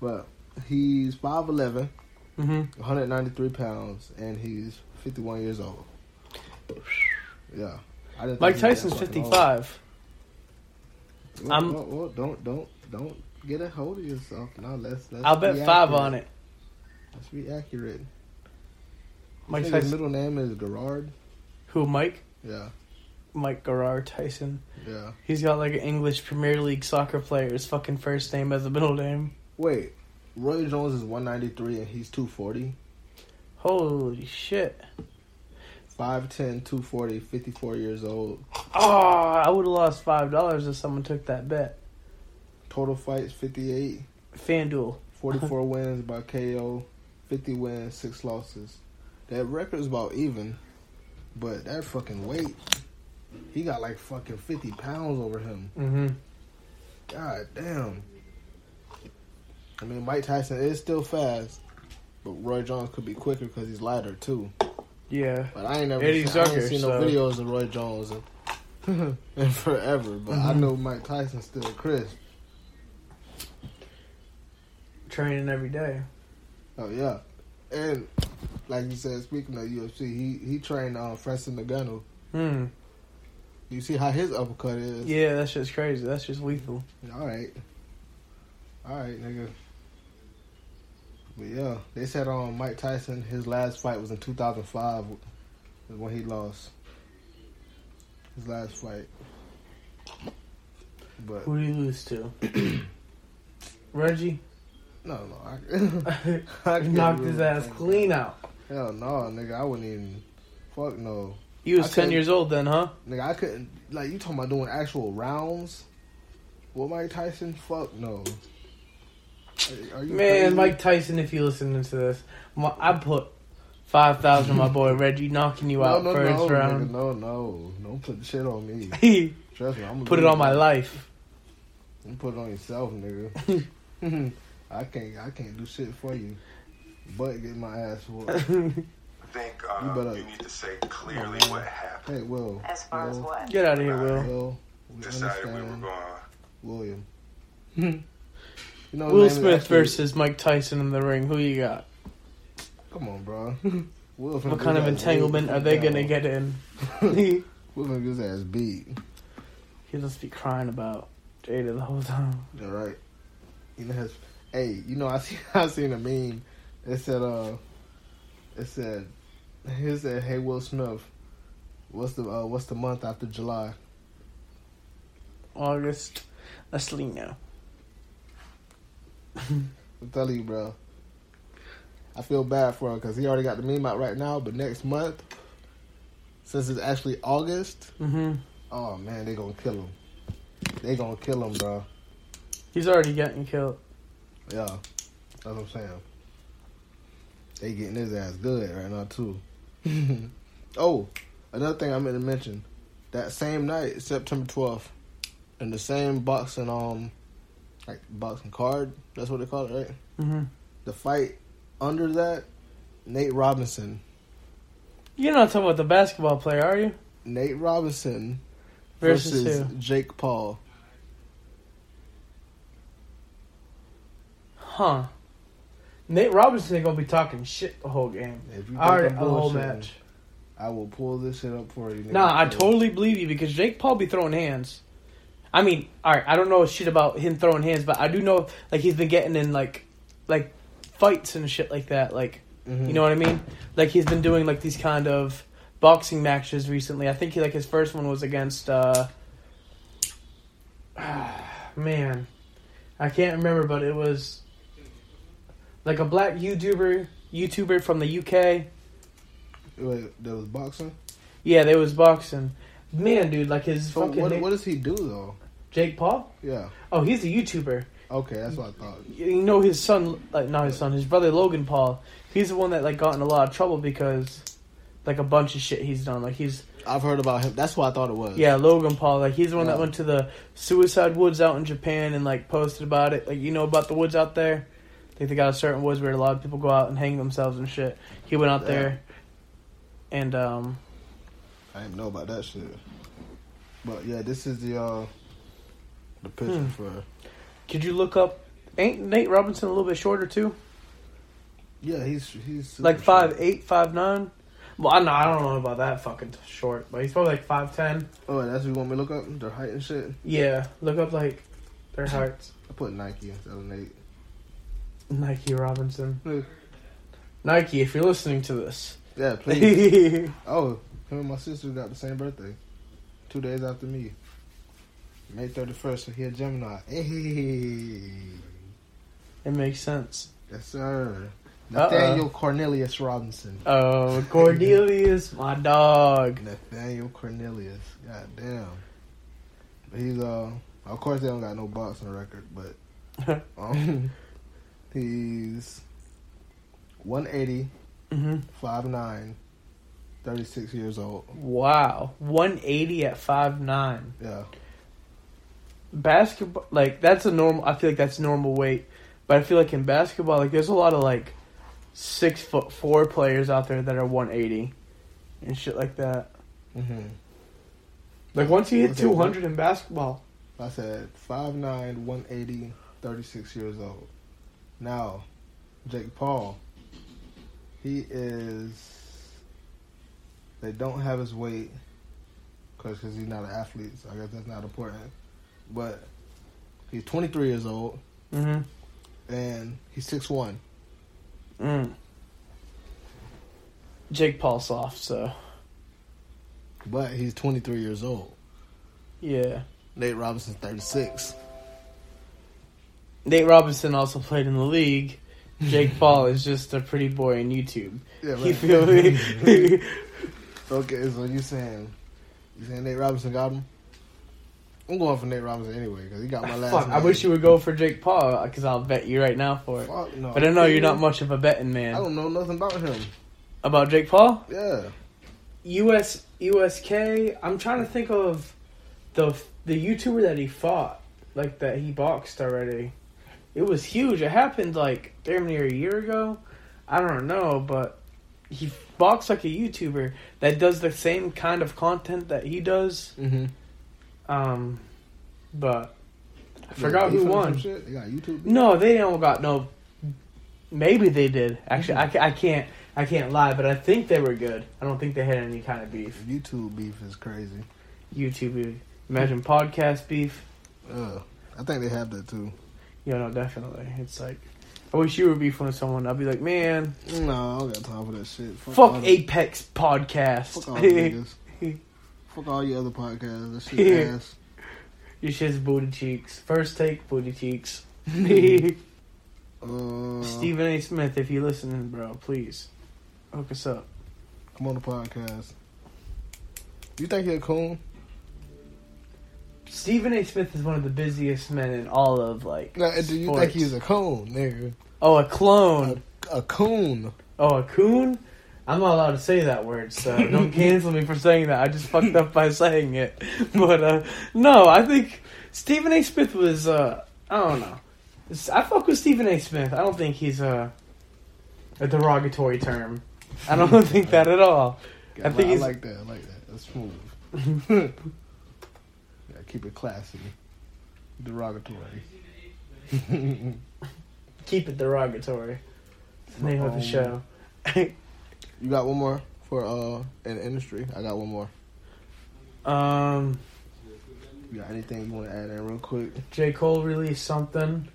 But he's five eleven, hmm 193 pounds, and he's fifty one years old. Yeah, I didn't. Mike Tyson's that fucking old. fifty-five. Well, I'm- well, well, don't don't don't get a hold of yourself. Now let's let's. I'll be bet five accurate. on it. Let's be accurate. Mike His middle name is Gerard. Who? Mike? Yeah, Mike Gerard Tyson. yeah. He's got like an English Premier League soccer player's fucking first name as a middle name. Wait, Roy Jones is 193 and he's 240. Holy shit. 5'10", 240, 54 years old. Oh, I would have lost five dollars if someone took that bet. Total fights 58. FanDuel. 44 wins by KO. 50 wins, 6 losses. That record is about even. But that fucking weight, he got like fucking 50 pounds over him. Mm-hmm. God damn. I mean, Mike Tyson is still fast, but Roy Jones could be quicker because he's lighter too. Yeah. But I ain't never he's seen, I ain't seen so- no videos of Roy Jones in, in forever. But I Mhm. know Mike Tyson's still crisp. Training every day. Oh yeah, and like you said, speaking of UFC, he he trained uh, Francis Ngannou. Hmm. You see how his uppercut is? Yeah, that's just crazy. That's just lethal. All right, all right, nigga. But yeah, they said um Mike Tyson his last fight was in 2005 when he lost his last fight. But Who do you lose to? Reggie no, no, I, I knocked his ass clean out. Hell no, nigga, I wouldn't even. Fuck no, He was I ten years old then, huh? nigga. I couldn't like you talking about doing actual rounds with Mike Tyson. Fuck no. Are, are you Man, crazy? Mike Tyson, if you listening to this, I put five thousand on my boy Reggie knocking you No, out no, first no, round. nigga, no, no, don't put the shit on me. Trust me, I'm gonna put it on my life. You put it on yourself, nigga. I can't, I can't do shit for you, but get my ass whooped. think You uh, better- you need to say clearly man. what happened. Hey, Will. As far as what? Get out of here, Will. Will, we Decided we were going. William. You know Will Smith versus Mike Tyson in the ring. Who you got? Come on, bro. Will What kind of entanglement are they gonna get in? Will finna get his ass beat. He just be crying about Jada the whole time. All right. You know his. Hey, you know I see I seen a meme. It said uh, it said, it said, hey Will Smith, what's the uh, what's the month after July? August. Let's leave now. I'm telling you, bro. I feel bad for him because he already got the meme out right now. But next month, since it's actually August, hmm oh man, they gonna kill him. They gonna kill him, bro. He's already getting killed. Yeah, that's what I'm saying. They getting his ass good right now too. oh, another thing I meant to mention: that same night, September 12th, in the same boxing um, like boxing card. That's what they call it, right? hmm The fight under that, Nate Robinson. You're not talking about the basketball player, are you? Nate Robinson Versus versus. Jake Paul. Huh. Nate Robinson ain't gonna be talking shit the whole game. If you I already whole match. I will pull this shit up for you. nigga. Nah, I totally believe you because Jake Paul be throwing hands. I mean, all right, I don't know shit about him throwing hands, but I do know like he's been getting in like like fights and shit like that. Like, Mhm. you know what I mean? Like he's been doing like these kind of boxing matches recently. I think he like his first one was against uh man, I can't remember, but it was like a black YouTuber YouTuber from the UK. Wait, there was boxing. Yeah, they was boxing. Man, dude, like his So fucking what, what does he do though? Jake Paul. Yeah. Oh, he's a YouTuber. Okay, that's what I thought. You know his son, like not his son, his brother Logan Paul. He's the one that like got in a lot of trouble because like a bunch of shit he's done. Like he's I've heard about him. That's what I thought it was. yeah, Logan Paul. Like he's the one that went to the suicide woods out in Japan and like posted about it. Like you know about the woods out there. I think they got a certain woods where a lot of people go out and hang themselves and shit. He went out Yeah. there, and um, I didn't know about that shit. But yeah, this is the uh the picture Hmm. for could you look up? Ain't Nate Robinson a little bit shorter too? yeah. He's he's Like short. five eight, five nine. Well, I know I don't know about that fucking short, but he's probably like five ten. Oh, that's what you want me to look up their height and shit. Yeah, look up like their heights. I put Nike instead of Nate. Nike Robinson. Hmm. Nike, if you're listening to this. Yeah, please. oh, him and my sister got the same birthday, two days after me. May thirty first. So he a Gemini. Hey, makes sense. yes sir. Uh-uh. Nathaniel Cornelius Robinson. Oh, Cornelius, my dog. Nathaniel Cornelius. God damn. But he's uh of course they don't got no boxing record, but um he's 180, hmm 5'9", 36 years old. Wow, 180 at five nine. Yeah. Basketball, like that's a normal. I feel like that's normal weight, but I feel like in basketball, like there's a lot of like six foot four players out there that are 180 and shit like that. hmm Like once you hit Was 200 in basketball, I said 5'9", 180, 36 years old. Now, Jake Paul, he is. They don't have his weight because he's not an athlete, so I guess that's not important. But he's 23 years old mm-hmm. and he's 6'1. mm. Jake Paul soft, so But he's 23 years old. yeah. Nate Robinson's 36. Nate Robinson also played in the league. Jake Paul is just a pretty boy on YouTube. Yeah, You feel me? Okay, so you saying you saying Nate Robinson got him? I'm going for Nate Robinson anyway because he got my last. Fuck, I wish you would go for Jake Paul because I'll bet you right now for it. Fuck no. But I know you're not much of a betting man. I don't know nothing about him. About Jake Paul? Yeah, US USK. I'm trying to think of the the YouTuber that he fought, like that he boxed already. It was huge. It happened like damn near a year ago. I don't know, but he boxed like a YouTuber that does the same kind of content that he does. Mm-hmm. Um, but I forgot who won. Shit? They got YouTube. No, they don't got no. Maybe they did. Actually, I, I can't. I can't lie, but I think they were good. I don't think they had any kind of beef. YouTube beef is crazy. YouTube beef. Imagine podcast beef. Ugh. I think they have that too. Yeah, no, definitely. It's like, I wish you were beefing with someone. I'd be like, man, No, I don't got time for that shit. fuck the- Apex podcast. Fuck all niggas. Fuck all your other podcasts. That shit ass. Your shit's booty cheeks. First take, booty cheeks. Uh, Stephen A. Smith, if you're listening, bro, please hook us up. Come on the podcast. You think a coon? Stephen A. Smith is one of the busiest men in all of like. No, do you sports. think he's a coon, nigga? Oh, a clone. A coon. Oh, a coon. I'm not allowed to say that word, so don't cancel me for saying that. I just fucked up by saying it. But uh no, I think Stephen A. Smith was. uh I don't know. I fuck with Stephen A. Smith. I don't think he's a a derogatory term. I don't think that at all. I think I he's like that. I like that. That's smooth. yeah, keep it classy. Derogatory. keep it derogatory. It's the name of the Um, show. You got one more for uh in the industry? I got one more. um, You got anything you want to add in real quick? J Cole released something.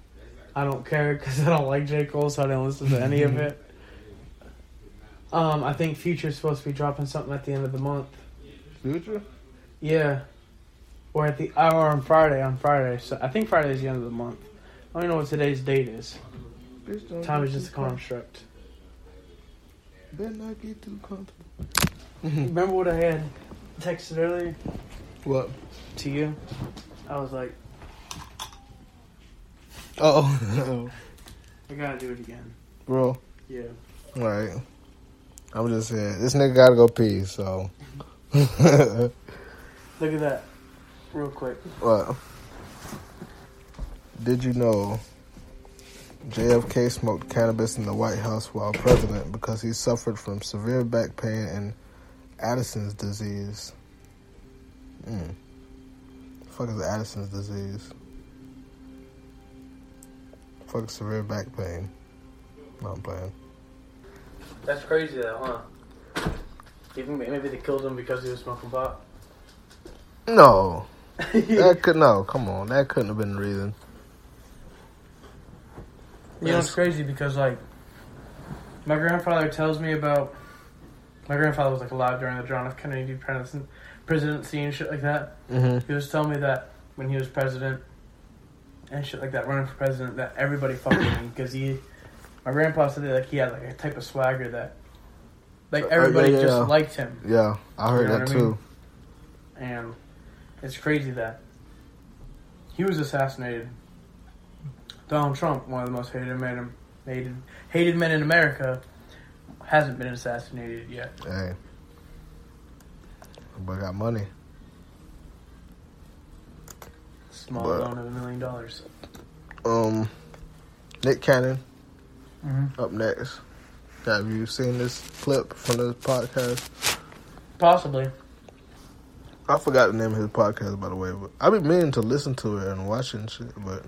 I don't care because I don't like J Cole, so I didn't listen to any of it. Um, I think Future's supposed to be dropping something at the end of the month. Future? Yeah, or at the or on Friday. On Friday, so I think Friday is the end of the month. I don't even know what today's date is. Time is just a construct. Better not get too comfortable. Remember what I had texted earlier What? to you? I was like, Oh, I gotta do it again. bro. Yeah. Right. I'm just saying, this nigga gotta go pee. So. Look at that, real quick. What? Did you know JFK smoked cannabis in the White House while president because he suffered from severe back pain and Addison's disease? Mm. Fuck is Addison's disease? Fuck severe back pain. No, I'm playing. That's crazy though, huh? You think maybe they killed him because he was smoking pot? No, that could no. Come on, that couldn't have been the reason. You know, it's crazy because like my grandfather tells me about my grandfather was like alive during the John F. Kennedy presidency and shit like that. Mm-hmm. He was telling me that when he was president and shit like that, running for president, that everybody fucked with him because he. My grandpa said that like he had like a type of swagger that, like Uh, everybody yeah, yeah, just yeah. liked him, Yeah, I heard You know that what I mean? too. and it's crazy that he was assassinated. Donald Trump, one of the most hated men, hated hated men in America, hasn't been assassinated yet. Hey, but got money. Small But- loan of a million dollars. Um, Nick Cannon Mhm. up next. Have you seen this clip from the podcast? Possibly. I forgot the name of his podcast, by the way, But I've been meaning to listen to it and watch it and shit, but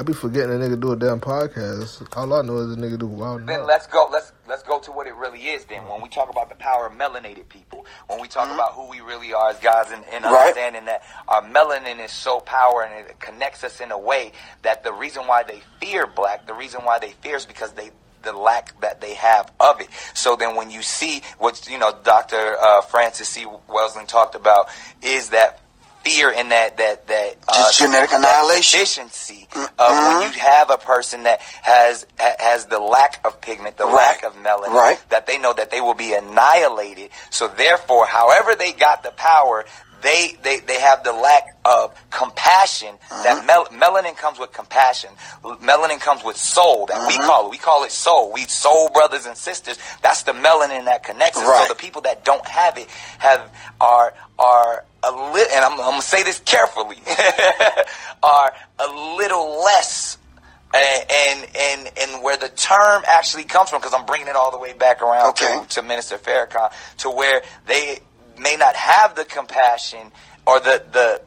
I be forgetting a nigga do a damn podcast. All I know is a nigga do wild. Then Nuts. let's go. Let's let's go to what it really is. Then when we talk about the power of melanated people, when we talk about who we really are as guys, and, and Right. understanding that our melanin is so power and it connects us in a way that the reason why they fear black, the reason why they fear is because they the lack that they have of it. So then when you see what you know, Dr. Uh, Frances C. Welsing talked about is that fear and that that that uh, Just genetic that annihilation. deficiency of when you have a person that has has the lack of pigment, the lack of melanin, Right. that they know that they will be annihilated. So therefore, however they got the power, they they, they have the lack of compassion. That uh-huh. mel- melanin comes with compassion. Melanin comes with soul. That we uh-huh. call it. We call it soul. We soul brothers and sisters. That's the melanin that connects us. Right. So the people that don't have it have are are a little, and I'm, I'm gonna say this carefully, are a little less and and and, and where the term actually comes from, because I'm bringing it all the way back around Okay. to, to Minister Farrakhan, to where they may not have the compassion or the the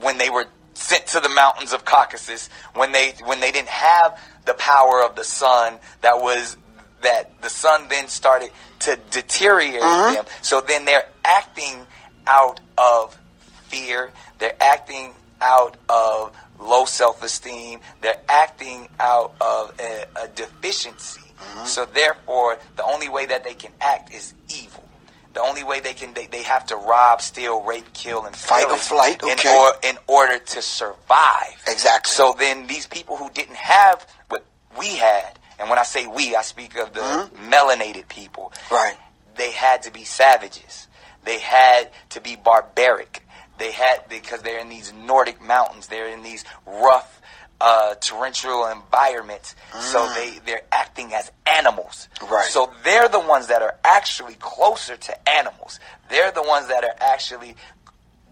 when they were sent to the mountains of Caucasus, when they when they didn't have the power of the sun that was that the sun then started to deteriorate mm-hmm. them. So then they're acting out of fear. They're acting out of low self esteem. They're acting out of a, a deficiency. Mm-hmm. So therefore, the only way that they can act is evil. The only way they can they, they have to rob, steal, rape, kill, and Fight or flight, in, or, in order to survive. Exactly. So then these people who didn't have what we had, and when I say we, I speak of the mm-hmm. melanated people. Right. They had to be savages. They had to be barbaric. They had because they're in these Nordic mountains. They're in these rough, uh, torrential environments. So they they're acting as animals. Right. So they're the ones that are actually closer to animals. They're the ones that are actually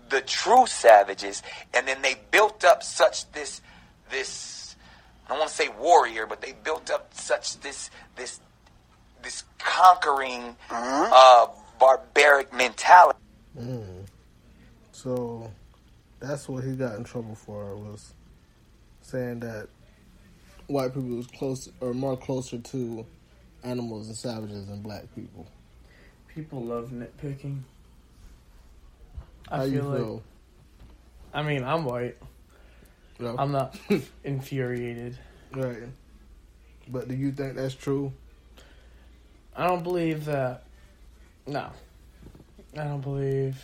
the true savages. And then they built up such this this I don't want to say warrior, but they built up such this this this conquering uh, barbaric mentality. So that's what he got in trouble for was saying that white people was close or more closer to animals and savages than black people. People love nitpicking. How I you feel like. I mean, I'm white. No. I'm not infuriated. right. But do you think that's true? I don't believe that. No. I don't believe.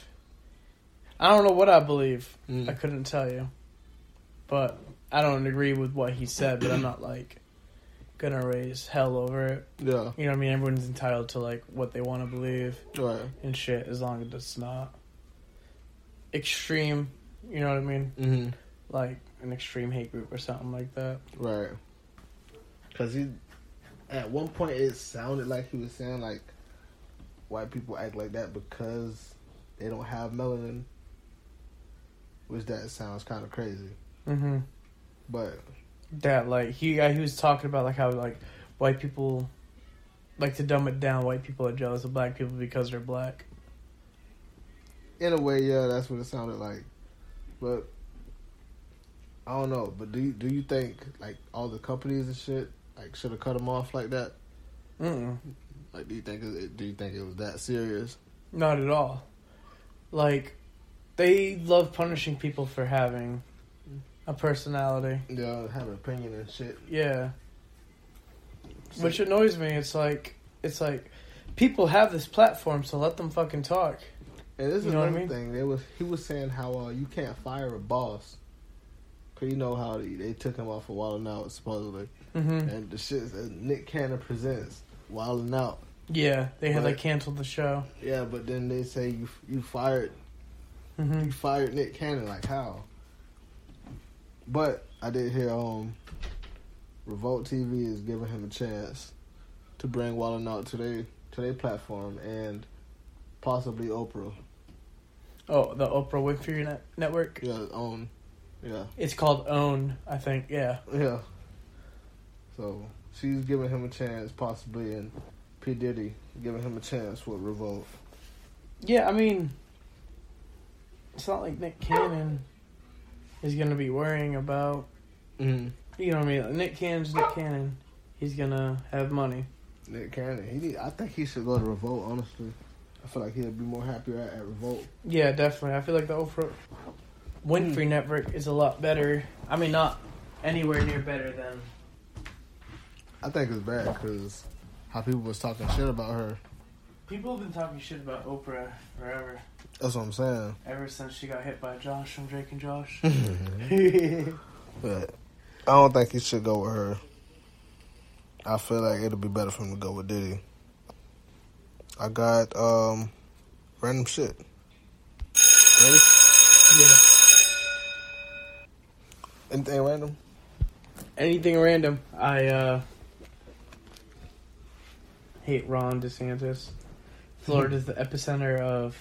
I don't know what I believe. Mm. I couldn't tell you. But I don't agree with what he said, but I'm not like gonna raise hell over it. Yeah. You know what I mean? Everyone's entitled to like what they want to believe Right. and shit as long as it's not extreme, you know what I mean? Mm-hmm. Like an extreme hate group or something like that. Right. Because he, at one point, it sounded like he was saying like white people act like that because they don't have melanin, which that sounds kind of crazy. Mm-hmm. But that like he uh, he was talking about like how like white people like to dumb it down white people are jealous of black people because they're black in a way, yeah, that's what it sounded like. But I don't know. But do you, do you think like all the companies and shit like should have cut them off like that? Mm-mm. Like, do you think it, do you think it was that serious? not at all like they love punishing people for having a personality Yeah, have an opinion and shit. yeah which annoys me it's like it's like people have this platform so let them fucking talk And this You is know what I mean? thing. They was he was saying how uh, you can't fire a boss. Cause you know how they, they took him off for Wildin' Out supposedly, hmm and the shit that Nick Cannon presents Wildin' Out. yeah they had like canceled the show Yeah, but then they say you you fired hmm you fired Nick Cannon. Like how? But I did hear um, Revolt TV is giving him a chance to bring Wildin' Out to their to their platform and possibly Oprah. oh the oprah winfrey net- network Yeah, own. Yeah. it's called own i think yeah Yeah. So she's giving him a chance, possibly, and P Diddy giving him a chance with Revolt. Yeah, I mean, it's not like Nick Cannon is gonna be worrying about. Mm-hmm. You know what I mean? Nick Cannon's Nick Cannon. He's gonna have money. Nick Cannon, he need, I think he should go to Revolt. Honestly, I feel like he'd be more happier at, at Revolt. Yeah, definitely. I feel like the Oprah Winfrey Network is a lot better. I mean, not anywhere near better than. I think it's bad because how people was talking shit about her. People have been talking shit about Oprah forever. That's what I'm saying. Ever since she got hit by Josh from Drake and Josh. But I don't think he should go with her. I feel like it'll be better for him to go with Diddy. I got um random shit. Ready? yeah. Anything random? Anything random. I uh hate Ron DeSantis. Florida's the epicenter of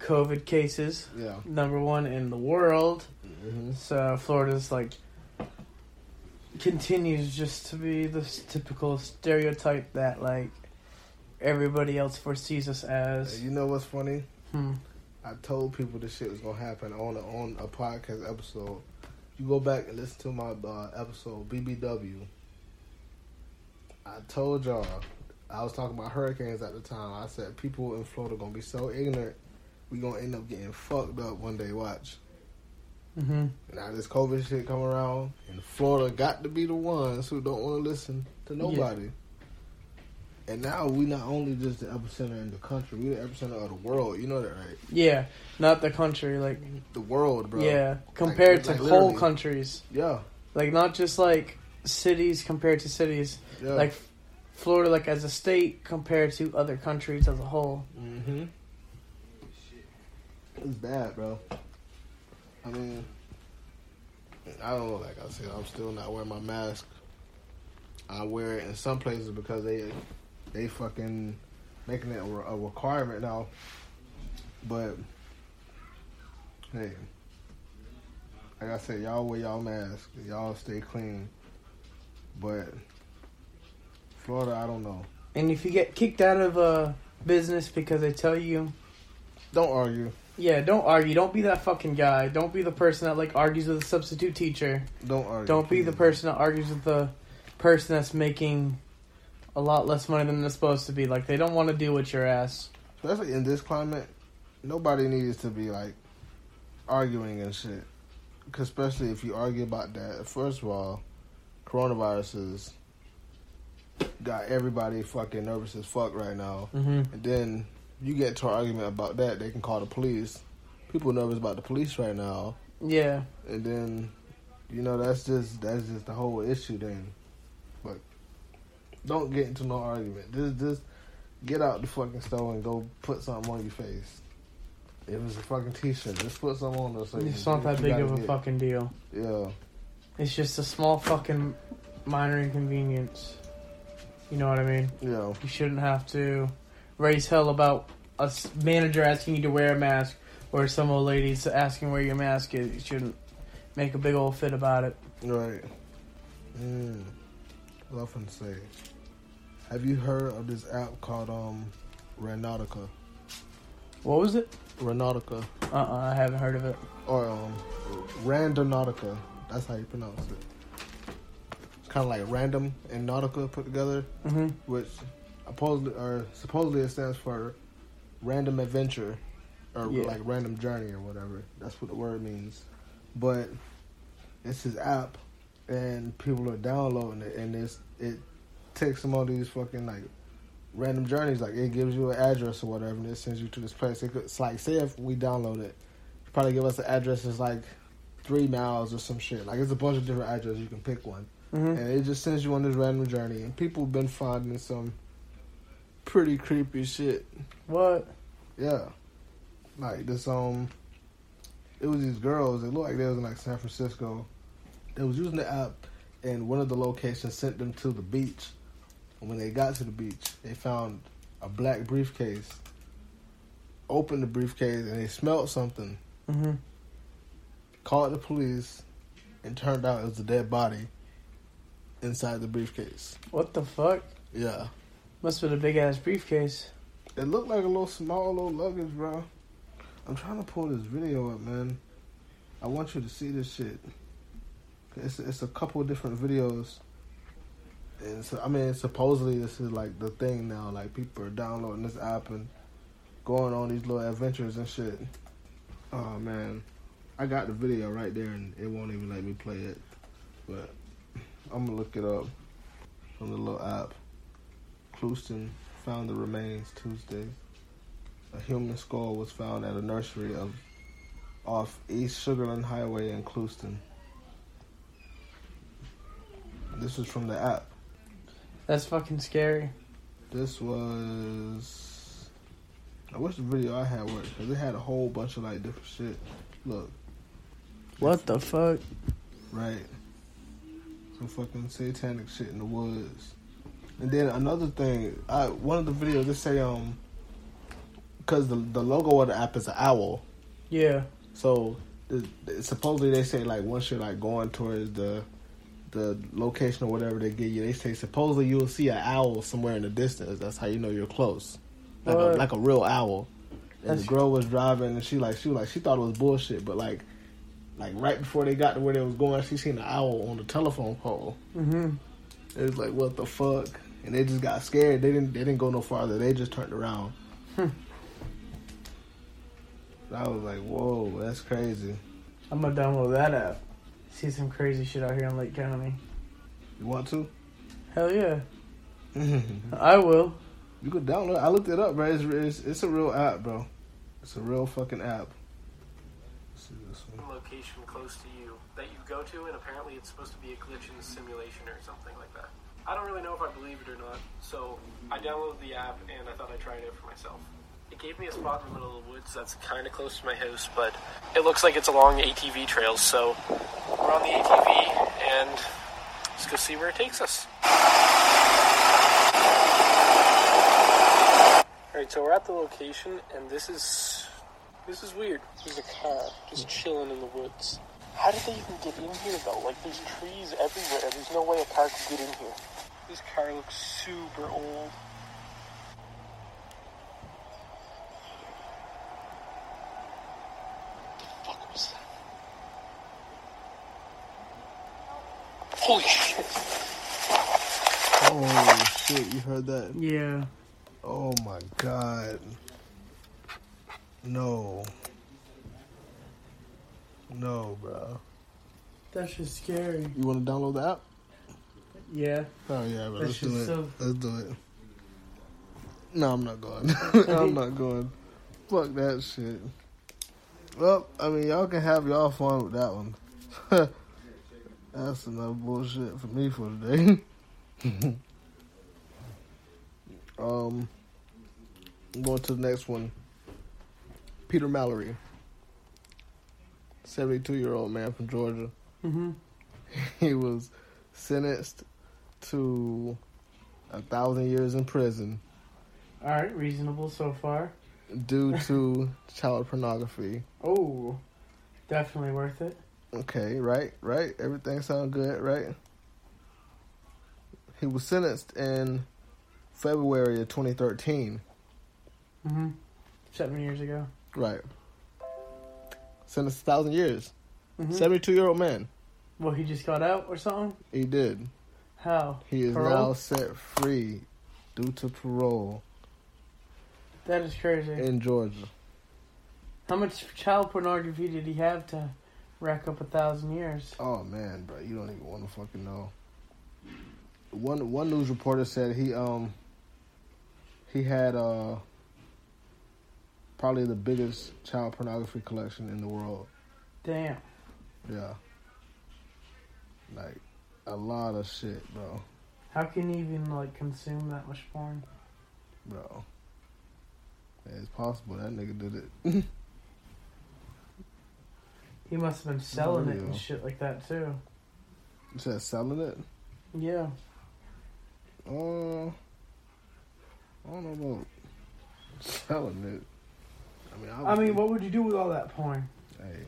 COVID cases. Yeah. Number one in the world. hmm So Florida's like continues just to be this typical stereotype that like everybody else foresees us as. You know what's funny? Hmm. I told people this shit was gonna happen on a, on a podcast episode. You go back and listen to my uh, episode BBW. I told y'all I was talking about hurricanes at the time. I said people in Florida gonna be so ignorant, we gonna end up getting fucked up one day. Watch. Mm-hmm. Now this COVID shit come around, and Florida got to be the ones who don't want to listen to nobody. And now we not only just the epicenter in the country, we the epicenter of the world. You know that, right? Yeah, not the country, like The world, bro. yeah, compared like to literally. whole countries, Yeah, like not just like cities compared to cities, yeah. like Florida, like as a state compared to other countries as a whole. Mm-hmm. It's bad, bro. I mean, I don't know. Like I said, I'm still not wearing my mask. I wear it in some places because they they fucking making it a, requirement now. But hey, like I said, y'all wear y'all mask. Y'all stay clean. But Florida, I don't know. And if you get kicked out of a business because they tell you, Don't argue. Yeah, don't argue. Don't be that fucking guy. Don't be the person that like argues with the substitute teacher. Don't argue. Don't be the person that argues with the person that's making a lot less money than they're supposed to be. Like they don't want to deal with your ass. especially in this climate, nobody needs to be like arguing and shit. 'Cause especially if you argue about that, first of all, coronavirus is got everybody fucking nervous as fuck right now. Mm-hmm. And then you get to an argument about that, they can call the police. People nervous about the police right now, Yeah, and then you know that's just that's just the whole issue. Then, but don't get into no argument. Just just get out the fucking store and go put something on your face. If it's a fucking t-shirt, just put something on there. So it's you- not that big of a get- fucking deal. Yeah, It's just a small fucking minor inconvenience. You know what I mean? yeah, You shouldn't have to raise hell about a manager asking you to wear a mask or some old lady asking where your mask is. You shouldn't make a big old fit about it. right. Mm. What I to say? Have you heard of this app called um, Ranautica? What was it? Ranautica. Uh uh I haven't heard of it. or um, Randonautica. That's how you pronounce it. It's kind of like random and nautica put together, Mm-hmm. which supposedly or supposedly it stands for random adventure or Yeah. like random journey or whatever. That's what the word means. But it's his app, and people are downloading it, and it's it takes some of these fucking like random journeys. Like it gives you an address or whatever, and it sends you to this place. It could, it's like say if we download it, probably give us the address is like three miles or some shit. Like it's a bunch of different addresses. You can pick one, Mm-hmm. and it just sends you on this random journey. And people have been finding some pretty creepy shit. What? Yeah, like this um, it was these girls. It looked like they was in like San Francisco. They was using the app, and one of the locations sent them to the beach. And when they got to the beach, they found a black briefcase. Opened the briefcase and they smelled something. Mm-hmm. Called the police, and turned out it was a dead body inside the briefcase. What the fuck? Yeah, Must have been a big ass briefcase. it looked like a little small little luggage, bro. I'm trying to pull this video up, man. I want you to see this shit. It's it's a couple different videos. And so, I mean, supposedly this is like the thing now. Like people are downloading this app and going on these little adventures and shit. Oh man, I got the video right there, and it won't even let me play it. But I'm gonna look it up from the little app. Clouston found the remains Tuesday. A human skull was found at a nursery of off East Sugarland Highway in Clouston. This is from the app. That's fucking scary. This was. I wish the video I had worked because it had a whole bunch of like different shit. Look, What the fuck? right? Some fucking satanic shit in the woods. And then another thing, I one of the videos they say um, because the the logo of the app is an owl. Yeah. So the, the- supposedly they say like once you're like going towards the the location or whatever they give you, they say supposedly you'll see an owl somewhere in the distance. That's how you know you're close, like a, like a real owl. And That's- the girl was driving, and she like she was like she thought it was bullshit, but like like right before they got to where they was going, she seen an owl on the telephone pole. Mm-hmm. It was like what the fuck, and they just got scared. They didn't they didn't go no farther. They just turned around. Hmm. I was like, whoa, that's crazy. I'm gonna download that app. See some crazy shit out here in Lake County. You want to? Hell yeah, I will. You could download. I looked it up, bro. It's, it's it's a real app, bro. It's a real fucking app. Let's see this one. location close to you that you go to, and apparently it's supposed to be a glitch in the simulation or something like that. I don't really know if I believe it or not, so I downloaded the app and I thought I'd try it out for myself. It gave me a spot in the middle of the woods that's kind of close to my house, but it looks like it's along ATV trails, so we're on the ATV and let's go see where it takes us. Alright, so we're at the location, and this is this is weird. There's a car just chilling in the woods. How did they even get in here though? Like there's trees everywhere. There's no way a car could get in here. This car looks super old. What the fuck was that? Holy shit! Oh shit! You heard that? Yeah. Oh my god. No. No, bro. That's just scary. You want to download the app? Yeah. Oh yeah, but let's do it. so- Let's do it. No, I'm not going. I'm not going. Fuck that shit. Well, I mean, y'all can have y'all fun with that one. That's enough bullshit for me for today. um, I'm going to the next one. Peter Mallory, 72 year old man from Georgia. Mm-hmm. He was sentenced to a thousand years in prison All right, reasonable so far. due to child pornography. Oh, definitely worth it. Okay, right, right. Everything sounds good, right? He was sentenced in February of 2013. Mm-hmm. Seven years ago. Right. Sentenced a thousand years. Mhm. 72 year old man. Well, he just got out or something. He did. How? He is Parole? now set free due to parole That is crazy. in Georgia. How much child pornography did he have to rack up a thousand years? Oh man, bro, you don't even want to fucking know. One one news reporter said he um he had uh probably the biggest child pornography collection in the world. Damn. Yeah. Like a lot of shit, bro. How can you even like consume that much porn? Bro. Yeah, it's possible that nigga did it. He must have been selling it and shit like that too. you said selling it? Yeah. Uh I don't know about selling it. I mean, I mean, what would you do with all that porn? Hey,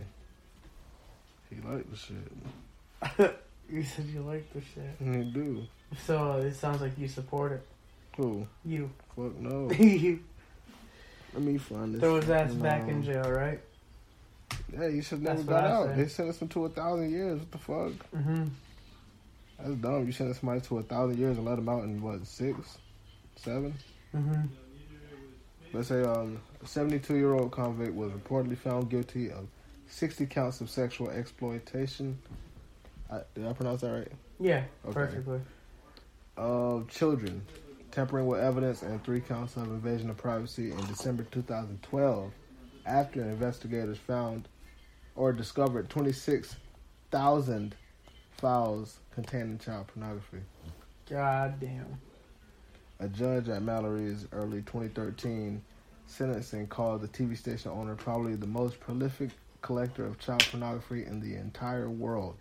he liked the shit. You said you like the shit. He do. So uh, it sounds like you support it. Who? You. Fuck no. Throw Let me find this. his ass back in um, jail, right? Yeah, you should never got out. They sentenced him to a thousand years. What the fuck? Mm-hmm. That's dumb. You sentence somebody to a thousand years and let them out in what six, seven? Mm-hmm. Let's say um, a 72 year old convict was reportedly found guilty of 60 counts of sexual exploitation. I, did I pronounce that right? Yeah, Okay. perfectly. Of children, tampering with evidence, and three counts of invasion of privacy in December 2012, after investigators found or discovered 26,000 files containing child pornography. God damn. A judge at Mallory's early 2013 sentencing called the TV station owner probably the most prolific collector of child pornography in the entire world.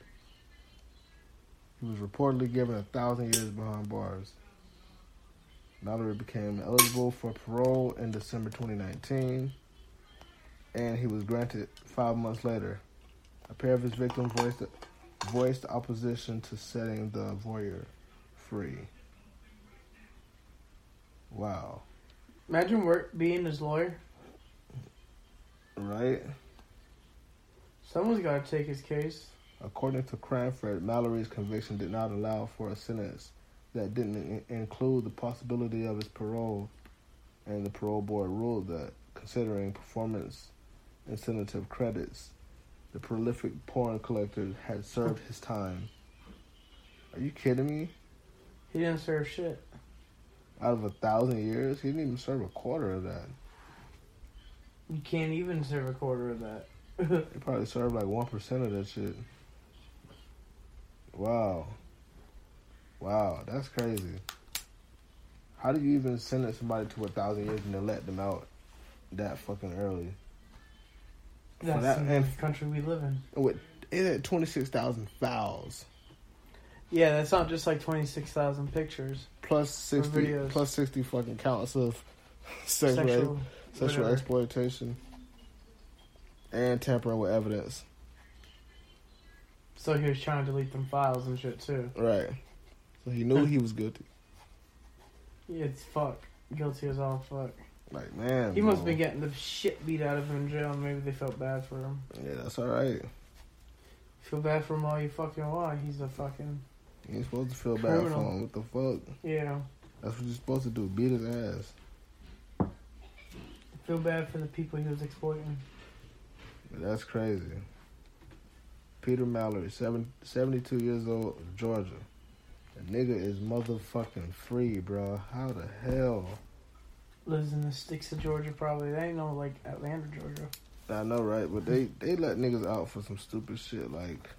He was reportedly given a thousand years behind bars. Mallory became eligible for parole in December 2019, and he was granted five months later. A pair of his victims voiced voiced opposition to setting the voyeur free. Wow. Imagine work being his lawyer. Right? Someone's got to take his case. According to Cranford, Mallory's conviction did not allow for a sentence that didn't in- include the possibility of his parole, and the parole board ruled that, considering performance incentive credits, the prolific porn collector had served his time. Are you kidding me? He didn't serve shit. Out of a thousand years, he didn't even serve a quarter of that. You can't even serve a quarter of that. He probably served like one percent of that shit. Wow. Wow, that's crazy. How do you even sentence somebody to a thousand years and then let them out that fucking early? That's that- the and- country we live in. With it twenty six thousand fouls Yeah, that's not just like 26,000 pictures. plus sixty plus sixty fucking counts of sexual Sexual, sexual exploitation and tampering with evidence. So he was trying to delete them files and shit too. Right. So he knew he was guilty. Yeah, it's fuck. Guilty as all fuck. Like man, He must have been getting the shit beat out of him in jail. Maybe they felt bad for him. Yeah, that's all right. Feel bad for him all you fucking want. He's a fucking You ain't supposed to feel bad for him. What the fuck? yeah. That's what you're supposed to do. Beat his ass. Feel bad for the people he was exploiting. That's crazy. Peter Mallory, seven, 72 years old, Georgia. The nigga is motherfucking free, bro. How the hell? Lives in the sticks of Georgia, probably. They ain't no like Atlanta, Georgia. I know, right? But they they let niggas out for some stupid shit, like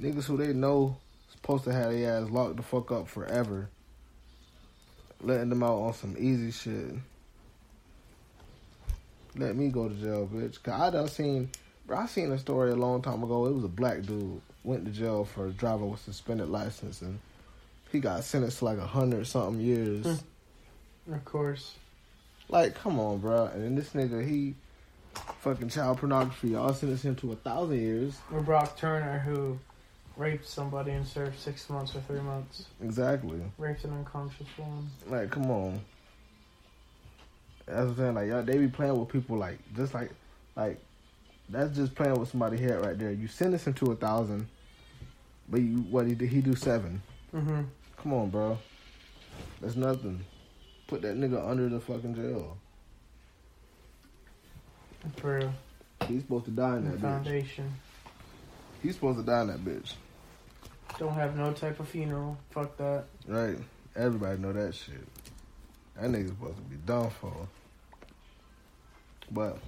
niggas who they know supposed to have their ass locked the fuck up forever, letting them out on some easy shit. Let me go to jail, bitch. Cause I done seen, bro. I seen a story a long time ago. It was a black dude went to jail for driving with suspended license, and he got sentenced to like a hundred something years. Hmm. Of course. Like, come on, bro. And then this nigga, he fucking child pornography. Y'all sentenced him to a thousand years. Or Brock Turner, who raped somebody and served six months or three months. Exactly. Raped an unconscious woman. Like, come on. That's what I'm saying. Like, y'all, they be playing with people like just like, like that's just playing with somebody head right there. You sentence him to a thousand, but you what he did? He do seven. Mm-hmm. Come on, bro. That's nothing. Put that nigga under the fucking jail. For real. He's supposed to die in that bitch. foundation. He's supposed to die in that bitch. Don't have no type of funeral. Fuck that. Right. Everybody know that shit. That nigga's supposed to be done for. But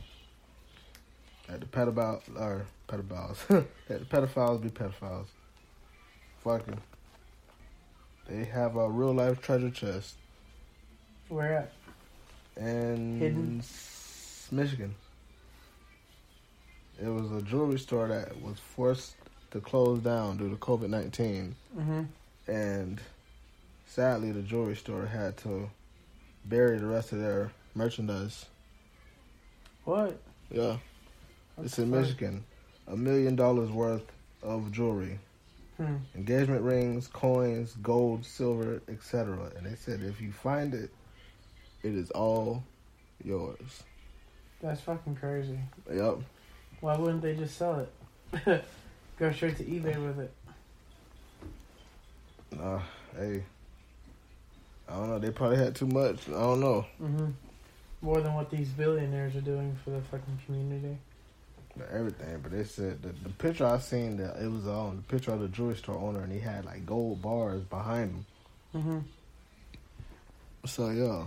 at the pedophile or pedophiles, at the pedophiles be pedophiles. Fucking. They have a real life treasure chest Where at? in Hidden? Michigan. It was a jewelry store that was forced to close down due to COVID nineteen. Mm-hmm. and sadly the jewelry store had to bury the rest of their merchandise. What? Yeah, it's in? Michigan. A million dollars worth of jewelry, Hmm. engagement rings, coins, gold, silver, etc. And they said if you find it, it is all yours. That's fucking crazy. Yep. Why wouldn't they just sell it? Go straight to eBay with it. Uh, hey, I don't know. They probably had too much. I don't know. Mm-hmm. More than what these billionaires are doing for the fucking community. Everything, but they said the, the picture I seen that it was on the picture of the jewelry store owner, and he had like gold bars behind him. Mm-hmm. So yeah,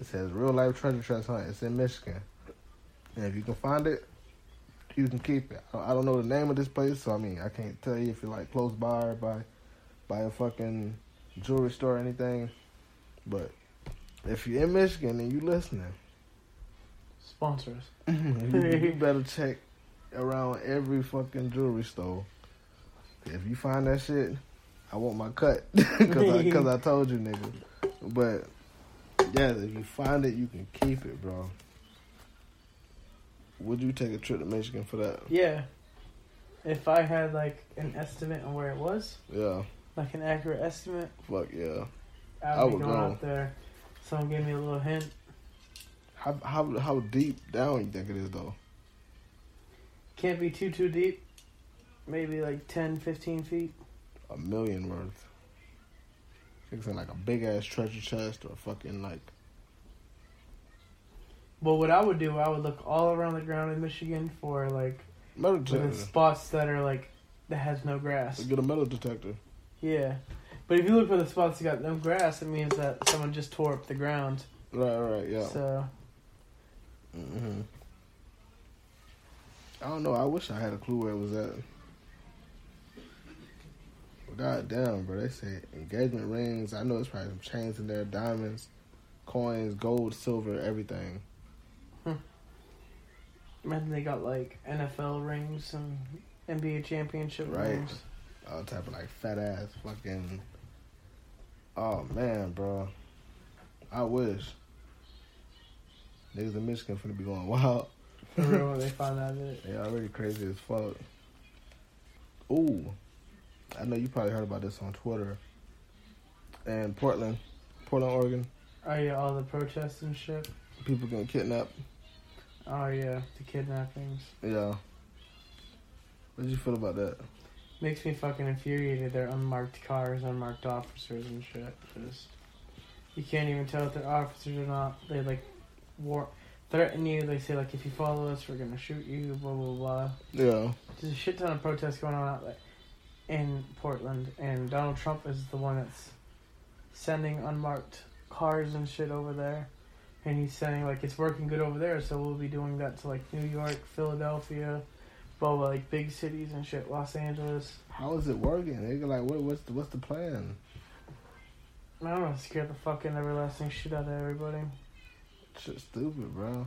it says real life treasure chest hunt. It's in Michigan, and if you can find it, you can keep it. I I don't know the name of this place, so I mean I can't tell you if you're like close by or by by a fucking jewelry store or anything. But if you're in Michigan and you listening, Sponsor us. you, better check around every fucking jewelry store. If you find that shit, I want my cut because I, 'cause I told you, nigga. But yeah, if you find it, you can keep it, bro. Would you take a trip to Michigan for that? Yeah. If I had like an estimate on where it was, Yeah. like an accurate estimate, Fuck yeah. I I would would be going go. out there. Someone gave me a little hint. How how how deep down you think it is though? Can't be too too deep. Maybe like 10, 15 feet. A million worth. Fixing like a big ass treasure chest or a fucking like But what I would do, I would look all around the ground in Michigan for like metal detector. spots that are like that has no grass. Get a metal detector. Yeah, but if you look for the spots that got no grass, it means that someone just tore up the ground. Right, right, yeah. So hmm I don't know. I wish I had a clue where it was at. God damn, bro. They say engagement rings. I know it's probably some chains in there, diamonds, coins, gold, silver, everything. imagine they got like NFL rings and NBA championship Right. rings. All type of like fat ass fucking. Oh man, bro. I wish. Niggas in Michigan finna be going wild. For real, when they find out that. They already crazy as fuck. Ooh, I know you probably heard about this on Twitter. And Portland, Portland, Oregon, Oh yeah, all the protests and shit. people getting kidnapped. Oh yeah, the kidnappings. Yeah. What did you feel about that? Makes me fucking infuriated. They're unmarked cars, unmarked officers and shit. Just you can't even tell if they're officers or not. They like war threaten you. They say like if you follow us, we're gonna shoot you. Blah blah blah. Yeah. There's a shit ton of protests going on out there in Portland, and Donald Trump is the one that's sending unmarked cars and shit over there. And he's saying like it's working good over there, so we'll be doing that to like New York, Philadelphia, blah blah, like big cities and shit, Los Angeles. How is it working? Nigga, like, what, what's the what's the plan? I don't know, scare the fucking everlasting shit out of everybody. Shit, stupid, bro.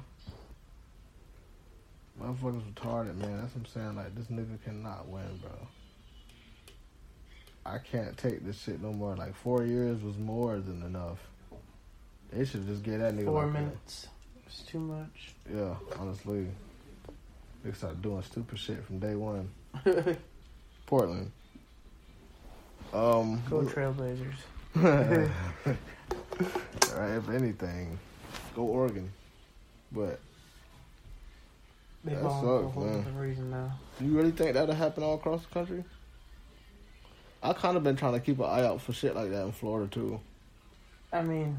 Motherfuckers retarded, man. That's what I'm saying. Like, this nigga cannot win, bro. I can't take this shit no more. Like, four years was more than enough. They should just get that nigga Four like that. minutes. It's too much. Yeah, honestly. They start doing stupid shit from day one. Portland. Um, Go Trailblazers. Alright, if anything, go Oregon. But They That sucks, man. reason now. do you really think that'll happen all across the country? I kind of been trying to keep an eye out for shit like that in Florida too. I mean,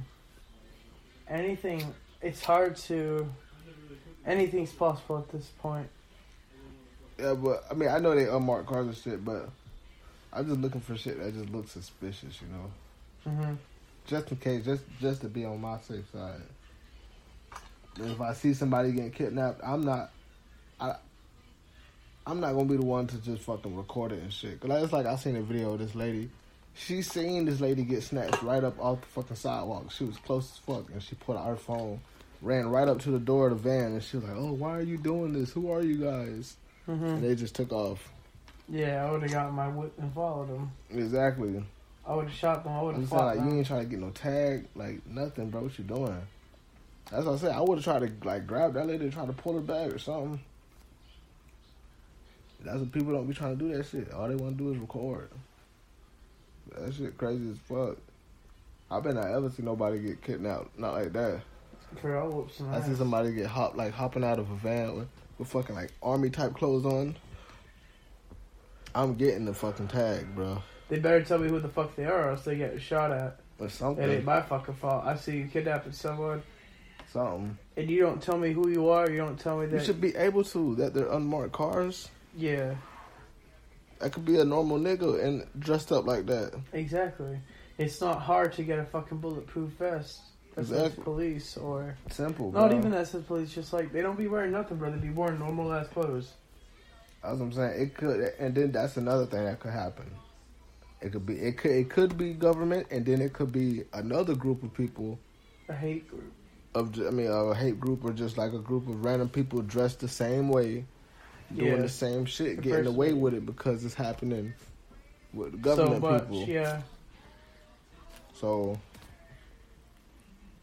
anything. It's hard to. Anything's possible at this point. Yeah, but I mean, I know they unmarked cars and shit, but I'm just looking for shit that just looks suspicious, you know. hmm just in case, just just to be on my safe side. And if I see somebody getting kidnapped, I'm not, I, I'm not gonna be the one to just fucking record it and shit. Cause it's like I seen a video of this lady. She seen this lady get snatched right up off the fucking sidewalk. She was close as fuck, and she put out her phone, ran right up to the door of the van, and she was like, "Oh, why are you doing this? Who are you guys?" hmm And they just took off. Yeah, I would have got my whip and followed them. Exactly. I would have shot them. I would have like you ain't trying to get no tag, like nothing, bro. What you doing? That's what I said. I would have tried to like grab that lady and try to pull her back or something. That's what people don't be trying to do. That shit. All they want to do is record. That shit crazy as fuck. I bet not ever see nobody get kidnapped. Not like that. Girl, some I see somebody get hop like hopping out of a van with, with fucking like army type clothes on. I'm getting the fucking tag, bro. They better tell me who the fuck they are, or else they get shot at. Or something. It ain't my fucking fault. I see you kidnapping someone, Something. and you don't tell me who you are. You don't tell me that. You should be able to. That they're unmarked cars. Yeah, I could be a normal nigga and dressed up like that. exactly. It's not hard to get a fucking bulletproof vest that says Exactly. police or Simple, not bro. even that says police. Just like they don't be wearing nothing, bro. They be wearing normal ass clothes. That's what I'm saying. It could, and then that's another thing that could happen. It could be, it could, it could be government, and then it could be another group of people A hate group. Of, I mean, a hate group or just like a group of random people dressed the same way, doing Yeah. the same shit, The getting away with it because it's happening with So government much, people. yeah. So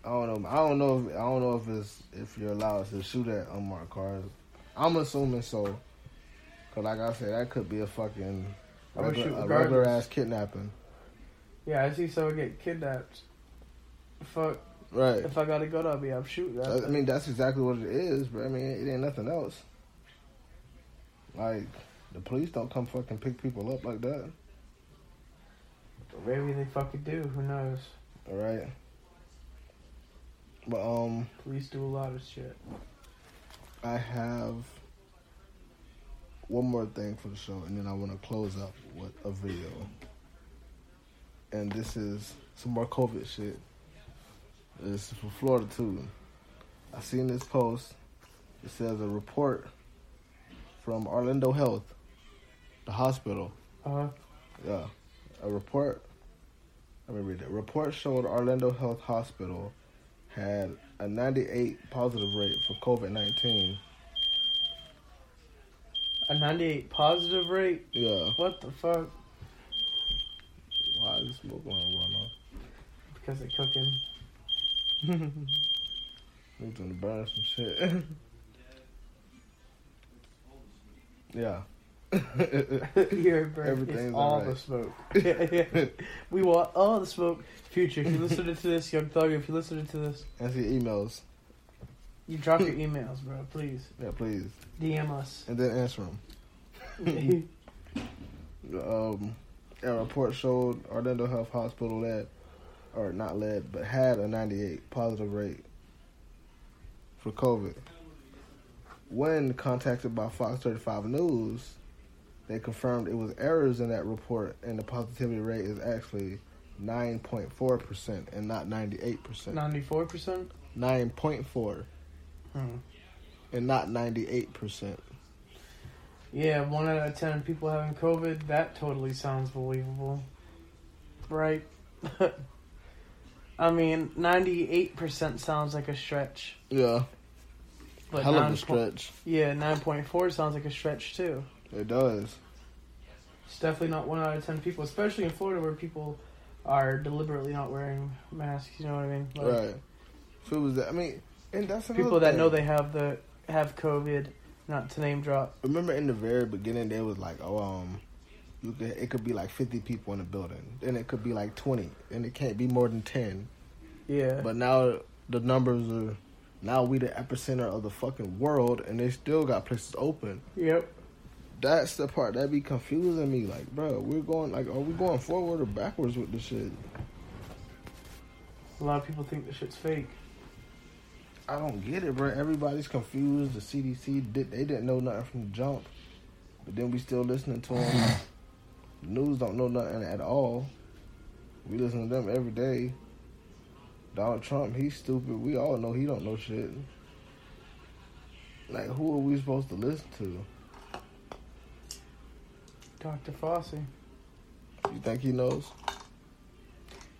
I don't know. I don't know. If, I don't know if it's if you're allowed to shoot at unmarked cars. I'm assuming so, Cause like I said, that could be a fucking I would shoot regular, a regular ass kidnapping. Yeah, I see someone get kidnapped. Fuck. Right. If I gotta go, I'll be up shoot that. I mean, that's exactly what it is, but I mean, it ain't nothing else. Like, the police don't come fucking pick people up like that. Maybe they fucking do. Who knows? All right. But um, Police do a lot of shit. I have one more thing for the show, and then I want to close up with a video. And this is some more COVID shit. This is from Florida too. I seen this post. It says a report from Orlando Health, the hospital. Uh huh. Yeah, a report. Let me read it. Report showed Orlando Health Hospital had a 98 positive rate for COVID 19. A 98 positive rate? Yeah. What the fuck? Why is smoke alarm going off? Because they're cooking. We're gonna burn some shit. yeah. You're. Everything's it's all alright. the smoke. yeah, yeah. We want all the smoke. Future, if you're listening to this, Young Thug, if you're listening to this, Answer your emails. you drop your emails, bro. Please. Yeah, please. DM us. And then answer them. um, a report showed Orlando Health Hospital led, or not led, but had a 98 positive rate for COVID. When contacted by Fox 35 News, they confirmed it was errors in that report, and the positivity rate is actually 9.4% and not 98%. 94%? 9.4 Hmm. and not 98%. Yeah, one out of ten people having COVID. That totally sounds believable, right? I mean, ninety-eight percent sounds like a stretch. Yeah. But Hell of a stretch. yeah, nine point four sounds like a stretch too. It does. It's definitely not one out of ten people, especially in Florida where people are deliberately not wearing masks. You know what I mean? Like, right. It was that, I mean, and that's another People that thing. know they have the have COVID. Not to name drop. Remember in the very beginning, they was like, oh, um, could, it could be like 50 people in the building. Then it could be like 20. And it can't be more than 10. Yeah. But now the numbers are, now we the epicenter of the fucking world, and they still got places open. Yep. That's the part that be confusing me. Like, bro, we're going, like, are we going forward or backwards with this shit? A lot of people think the shit's fake. I don't get it, bro. Everybody's confused. The CDC did they didn't know nothing from the jump, but then we still listening to them. the news don't know nothing at all. We listen to them every day. Donald Trump, he's stupid. We all know he don't know shit. Like, who are we supposed to listen to? Dr. Fauci. You think he knows?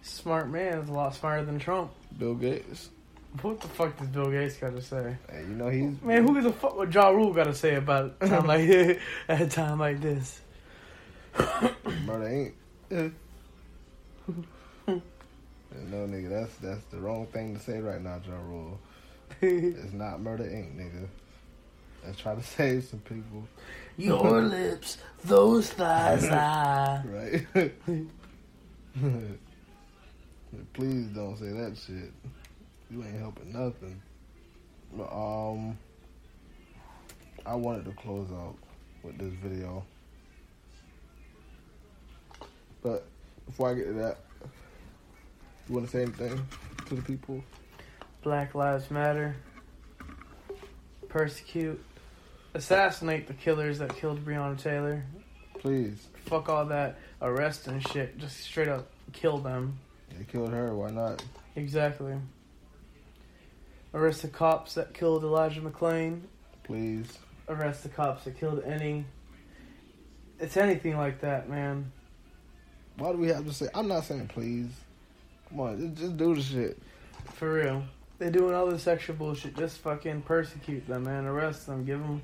Smart man is a lot smarter than Trump. Bill Gates. What the fuck does Bill Gates got to say? Hey, you know he's Man, who the fuck what Ja Rule got to say about a time like at a time like this? Murder ain't. no, nigga, that's that's the wrong thing to say right now, Joe Rule. it's not Murder Inc., nigga. Let's try to save some people. Your lips, those thighs, ah. right? Please don't say that shit. You ain't helping nothing. But, um, I wanted to close out with this video. But before I get to that, you want to say anything to the people? Black Lives Matter. Persecute. Assassinate the killers that killed Breonna Taylor. Please. Fuck all that arrest and shit. Just straight up kill them. They killed her. Why not? Exactly. Arrest the cops that killed Elijah McClain. Please. Arrest the cops that killed any. It's anything like that, man. Why do we have to say? I'm not saying please. Come on, just, just do the shit. For real. They're doing all this extra bullshit. Just fucking persecute them, man. Arrest them. Give them.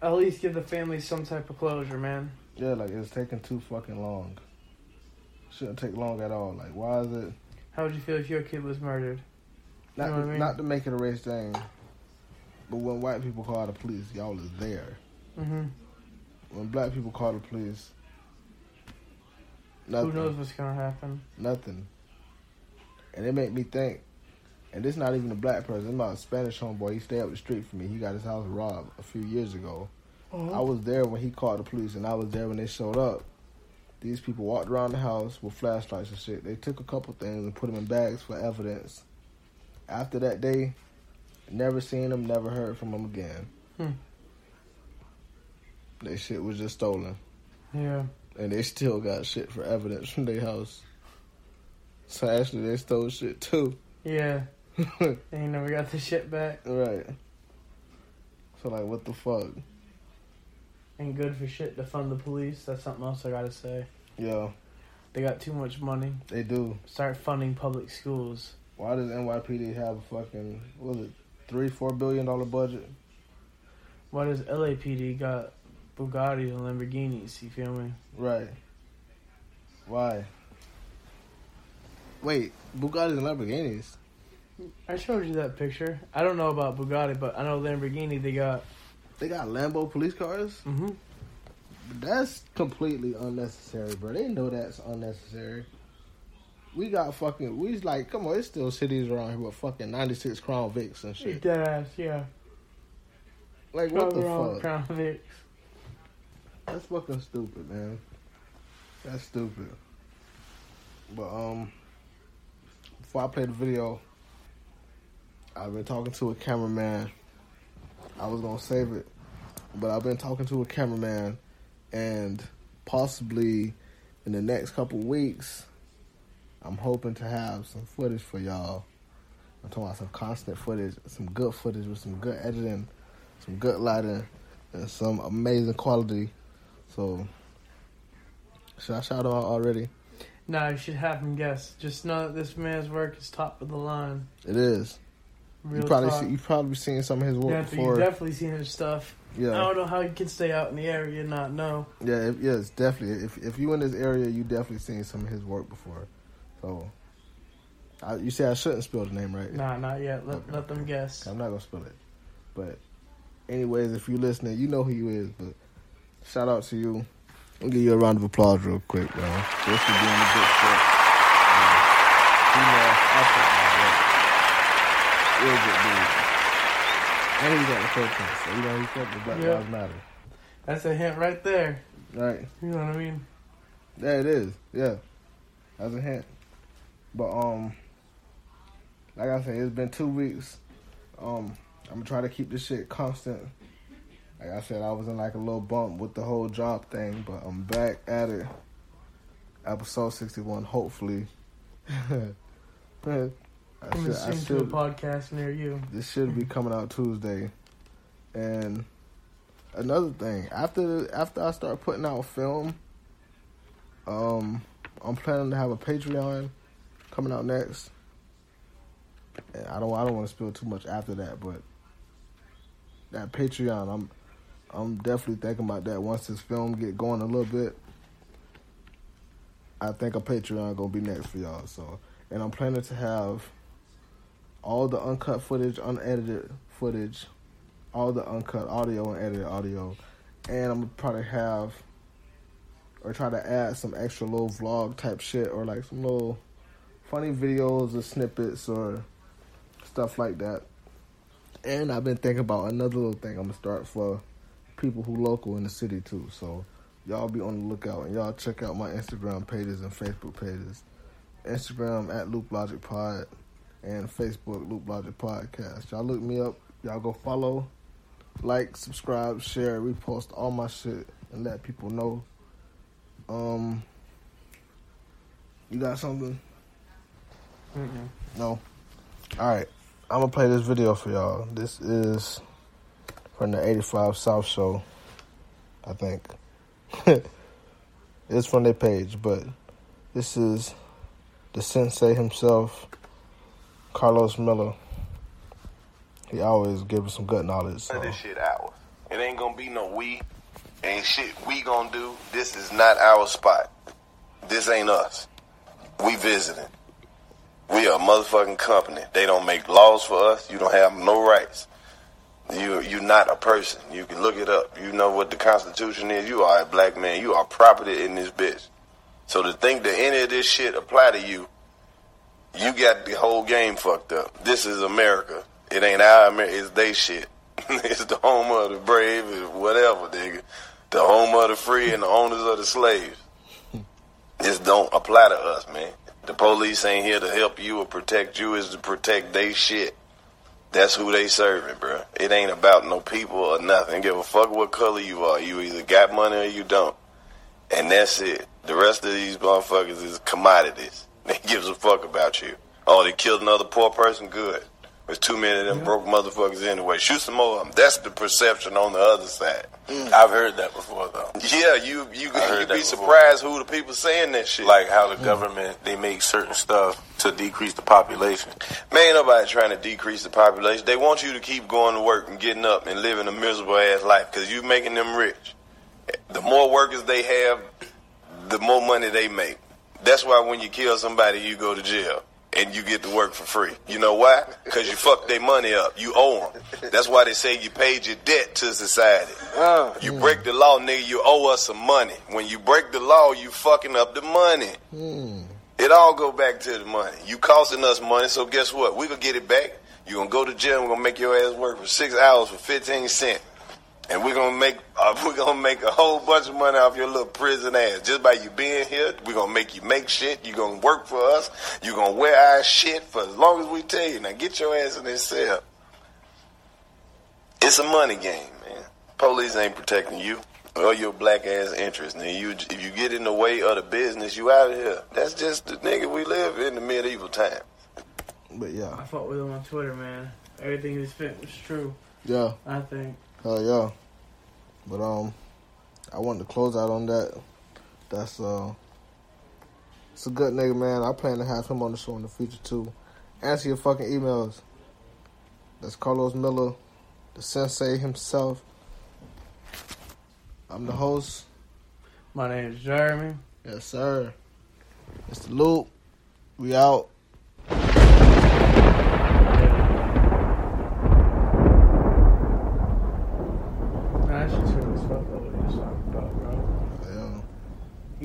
At least give the family some type of closure, man. Yeah, like it's taking too fucking long. Shouldn't take long at all. Like, why is it? How would you feel if your kid was murdered? Not You know to, I mean? not to make it a race thing, but when white people call the police, y'all is there. Mm-hmm. when black people call the police, nothing, Who knows what's gonna happen? nothing, and it made me think. And this not even a black person. It's my Spanish homeboy. He stayed up the street from me. He got his house robbed a few years ago. I was there when he called the police, and I was there when they showed up. These people walked around the house with flashlights and shit. They took a couple things and put them in bags for evidence. After that day, never seen them, never heard from them again. Hmm. They shit was just stolen, Yeah. And they still got shit for evidence from their house. So actually, they stole shit too. Yeah. They ain't never got the shit back. right. So like, what the fuck? Ain't good for shit to fund the police. That's something else I gotta say. Yeah, They got too much money. they do. Start funding public schools. Why does NYPD have a fucking what was it three four billion dollar budget? Why does LAPD got Bugattis and Lamborghinis? You feel me? Right. Why? Wait, Bugattis and Lamborghinis. I showed you that picture. I don't know about Bugatti, but I know Lamborghini. They got. They got Lambo police cars. hmm That's completely unnecessary, bro. They know that's unnecessary. We got fucking. We like, come on, it's still cities around here with fucking ninety six Crown Vics and shit. Dead ass, yeah. Like what the fuck? Crown Vics. That's fucking stupid, man. That's stupid. But um, before I play the video, I've been talking to a cameraman. I was gonna save it, but I've been talking to a cameraman, and possibly in the next couple weeks, I'm hoping to have some footage for y'all. I'm talking about some constant footage, some good footage with some good editing, some good lighting, and some amazing quality. So, should I shout out already? Nah, you should have him guess. Just know that this man's work is top of the line. It is. Real you probably see, you probably seen some of his work Yeah, before. you definitely seen his stuff. Yeah. I don't know how you can stay out in the area and not know. yeah, if, yes, definitely. If if you in this area, you definitely seen some of his work before. So, I, you say I shouldn't spill the name, right? Nah, not yet. Let, Okay. let them guess. I'm not gonna spill it. But, anyways, if you're listening, you know who you is. But shout out to you. I'll give you a round of applause real quick, man. Just for being a good sport. Uh, female athlete, man. Real good dude. And he's at the protest, so you know he's fucking Black Yeah. Lives Matter. That's a hint right there. Right. You know what I mean? Yeah, it is. Yeah. That's a hint. But um like I said, it's been two weeks. Um I'm gonna try to keep this shit constant. Like I said, I was in like a little bump with the whole job thing, but I'm back at it. Episode sixty one, hopefully. I should, I to a podcast near you. this should be coming out Tuesday. And another thing, after after I start putting out film, um, I'm planning to have a Patreon coming out next. And I don't I don't want to spill too much after that, but that Patreon, I'm I'm definitely thinking about that once this film get going a little bit. I think a Patreon gonna be next for y'all. So, and I'm planning to have all the uncut footage, unedited footage, all the uncut audio and edited audio, and I'm gonna probably have or try to add some extra little vlog type shit or like some little funny videos or snippets or stuff like that. And I've been thinking about another little thing I'm gonna start for people who local in the city too. So y'all be on the lookout and y'all check out my Instagram pages and Facebook pages. Instagram at Loop Logic Pod and Facebook Loop Logic Podcast. Y'all look me up. Y'all go follow, like, subscribe, share, repost all my shit and let people know. Um, you got something? Mm-mm. No. All right. I'm gonna play this video for y'all. This is from the 85 South Show, I think. it's from their page, but this is the sensei himself, Karlous Miller. He always gives some good knowledge. So. This shit ours. It ain't gonna be no we. Ain't shit we gonna do. This is not our spot. This ain't us. We visiting. We are a motherfucking company. They don't make laws for us. You don't have no rights. You you're not a person. You can look it up. You know what the Constitution is. You are a black man. You are property in this bitch. So to think that any of this shit apply to you, you got the whole game fucked up. This is America. It ain't our America. It's they shit. it's the home of the brave whatever, nigga. The home of the free and the owners of the slaves. This don't apply to us, man. The police ain't here to help you or protect you. Is to protect they shit. That's who they serving, bro. It ain't about no people or nothing. Give a fuck what color you are. You either got money or you don't. And that's it. The rest of these motherfuckers is commodities. They gives a fuck about you. Oh, they killed another poor person? Good. There's too many of them broke motherfuckers anyway. Shoot some more of them. That's the perception on the other side. Mm. I've heard that before though. Yeah, you you you'd be before. surprised who the people saying that shit. Like how the mm. government they make certain stuff to decrease the population. Man, ain't nobody trying to decrease the population. They want you to keep going to work and getting up and living a miserable ass life because you're making them rich. The more workers they have, the more money they make. That's why when you kill somebody, you go to jail and you get to work for free. You know why? Because you fucked their money up. You owe them. That's why they say you paid your debt to society. You break the law, nigga, you owe us some money. When you break the law, you fucking up the money. Hmm. It all go back to the money. You costing us money, so guess what? We gonna get it back. You gonna go to jail. We're gonna make your ass work for six hours for fifteen cent, and we're gonna make uh, we're gonna make a whole bunch of money off your little prison ass just by you being here. We're gonna make you make shit. You're gonna work for us. You're gonna wear our shit for as long as we tell you. Now get your ass in this cell. It's a money game, man. Police ain't protecting you or your black ass interest. Now you if you get in the way of the business, you out of here. That's just the nigga we live in the medieval time. But yeah, I fought with him on Twitter, man. Everything he spent was true. yeah, I think. Hell yeah. But um, I wanted to close out on that. That's uh, it's a good nigga, man. I plan to have him on the show in the future too. Answer your fucking emails. That's Karlous Miller, the sensei himself. I'm the host. My name is Jeremy. Yes, sir. Mr. Luke, we out. Nah, that shit's real as fuck though, what you're talking about, bro. Yeah.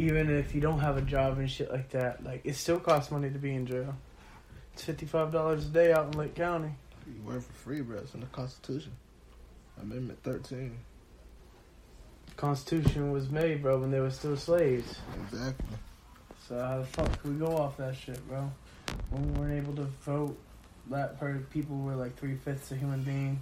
Even if you don't have a job and shit like that, like it still costs money to be in jail. It's fifty five dollars a day out in Lake County. You work for free, bro. It's in the Constitution. Amendment 13. Constitution was made, bro, when they were still slaves. Exactly. So how the fuck could we go off that shit, bro? When we weren't able to vote, that per people were like three fifths of a human being.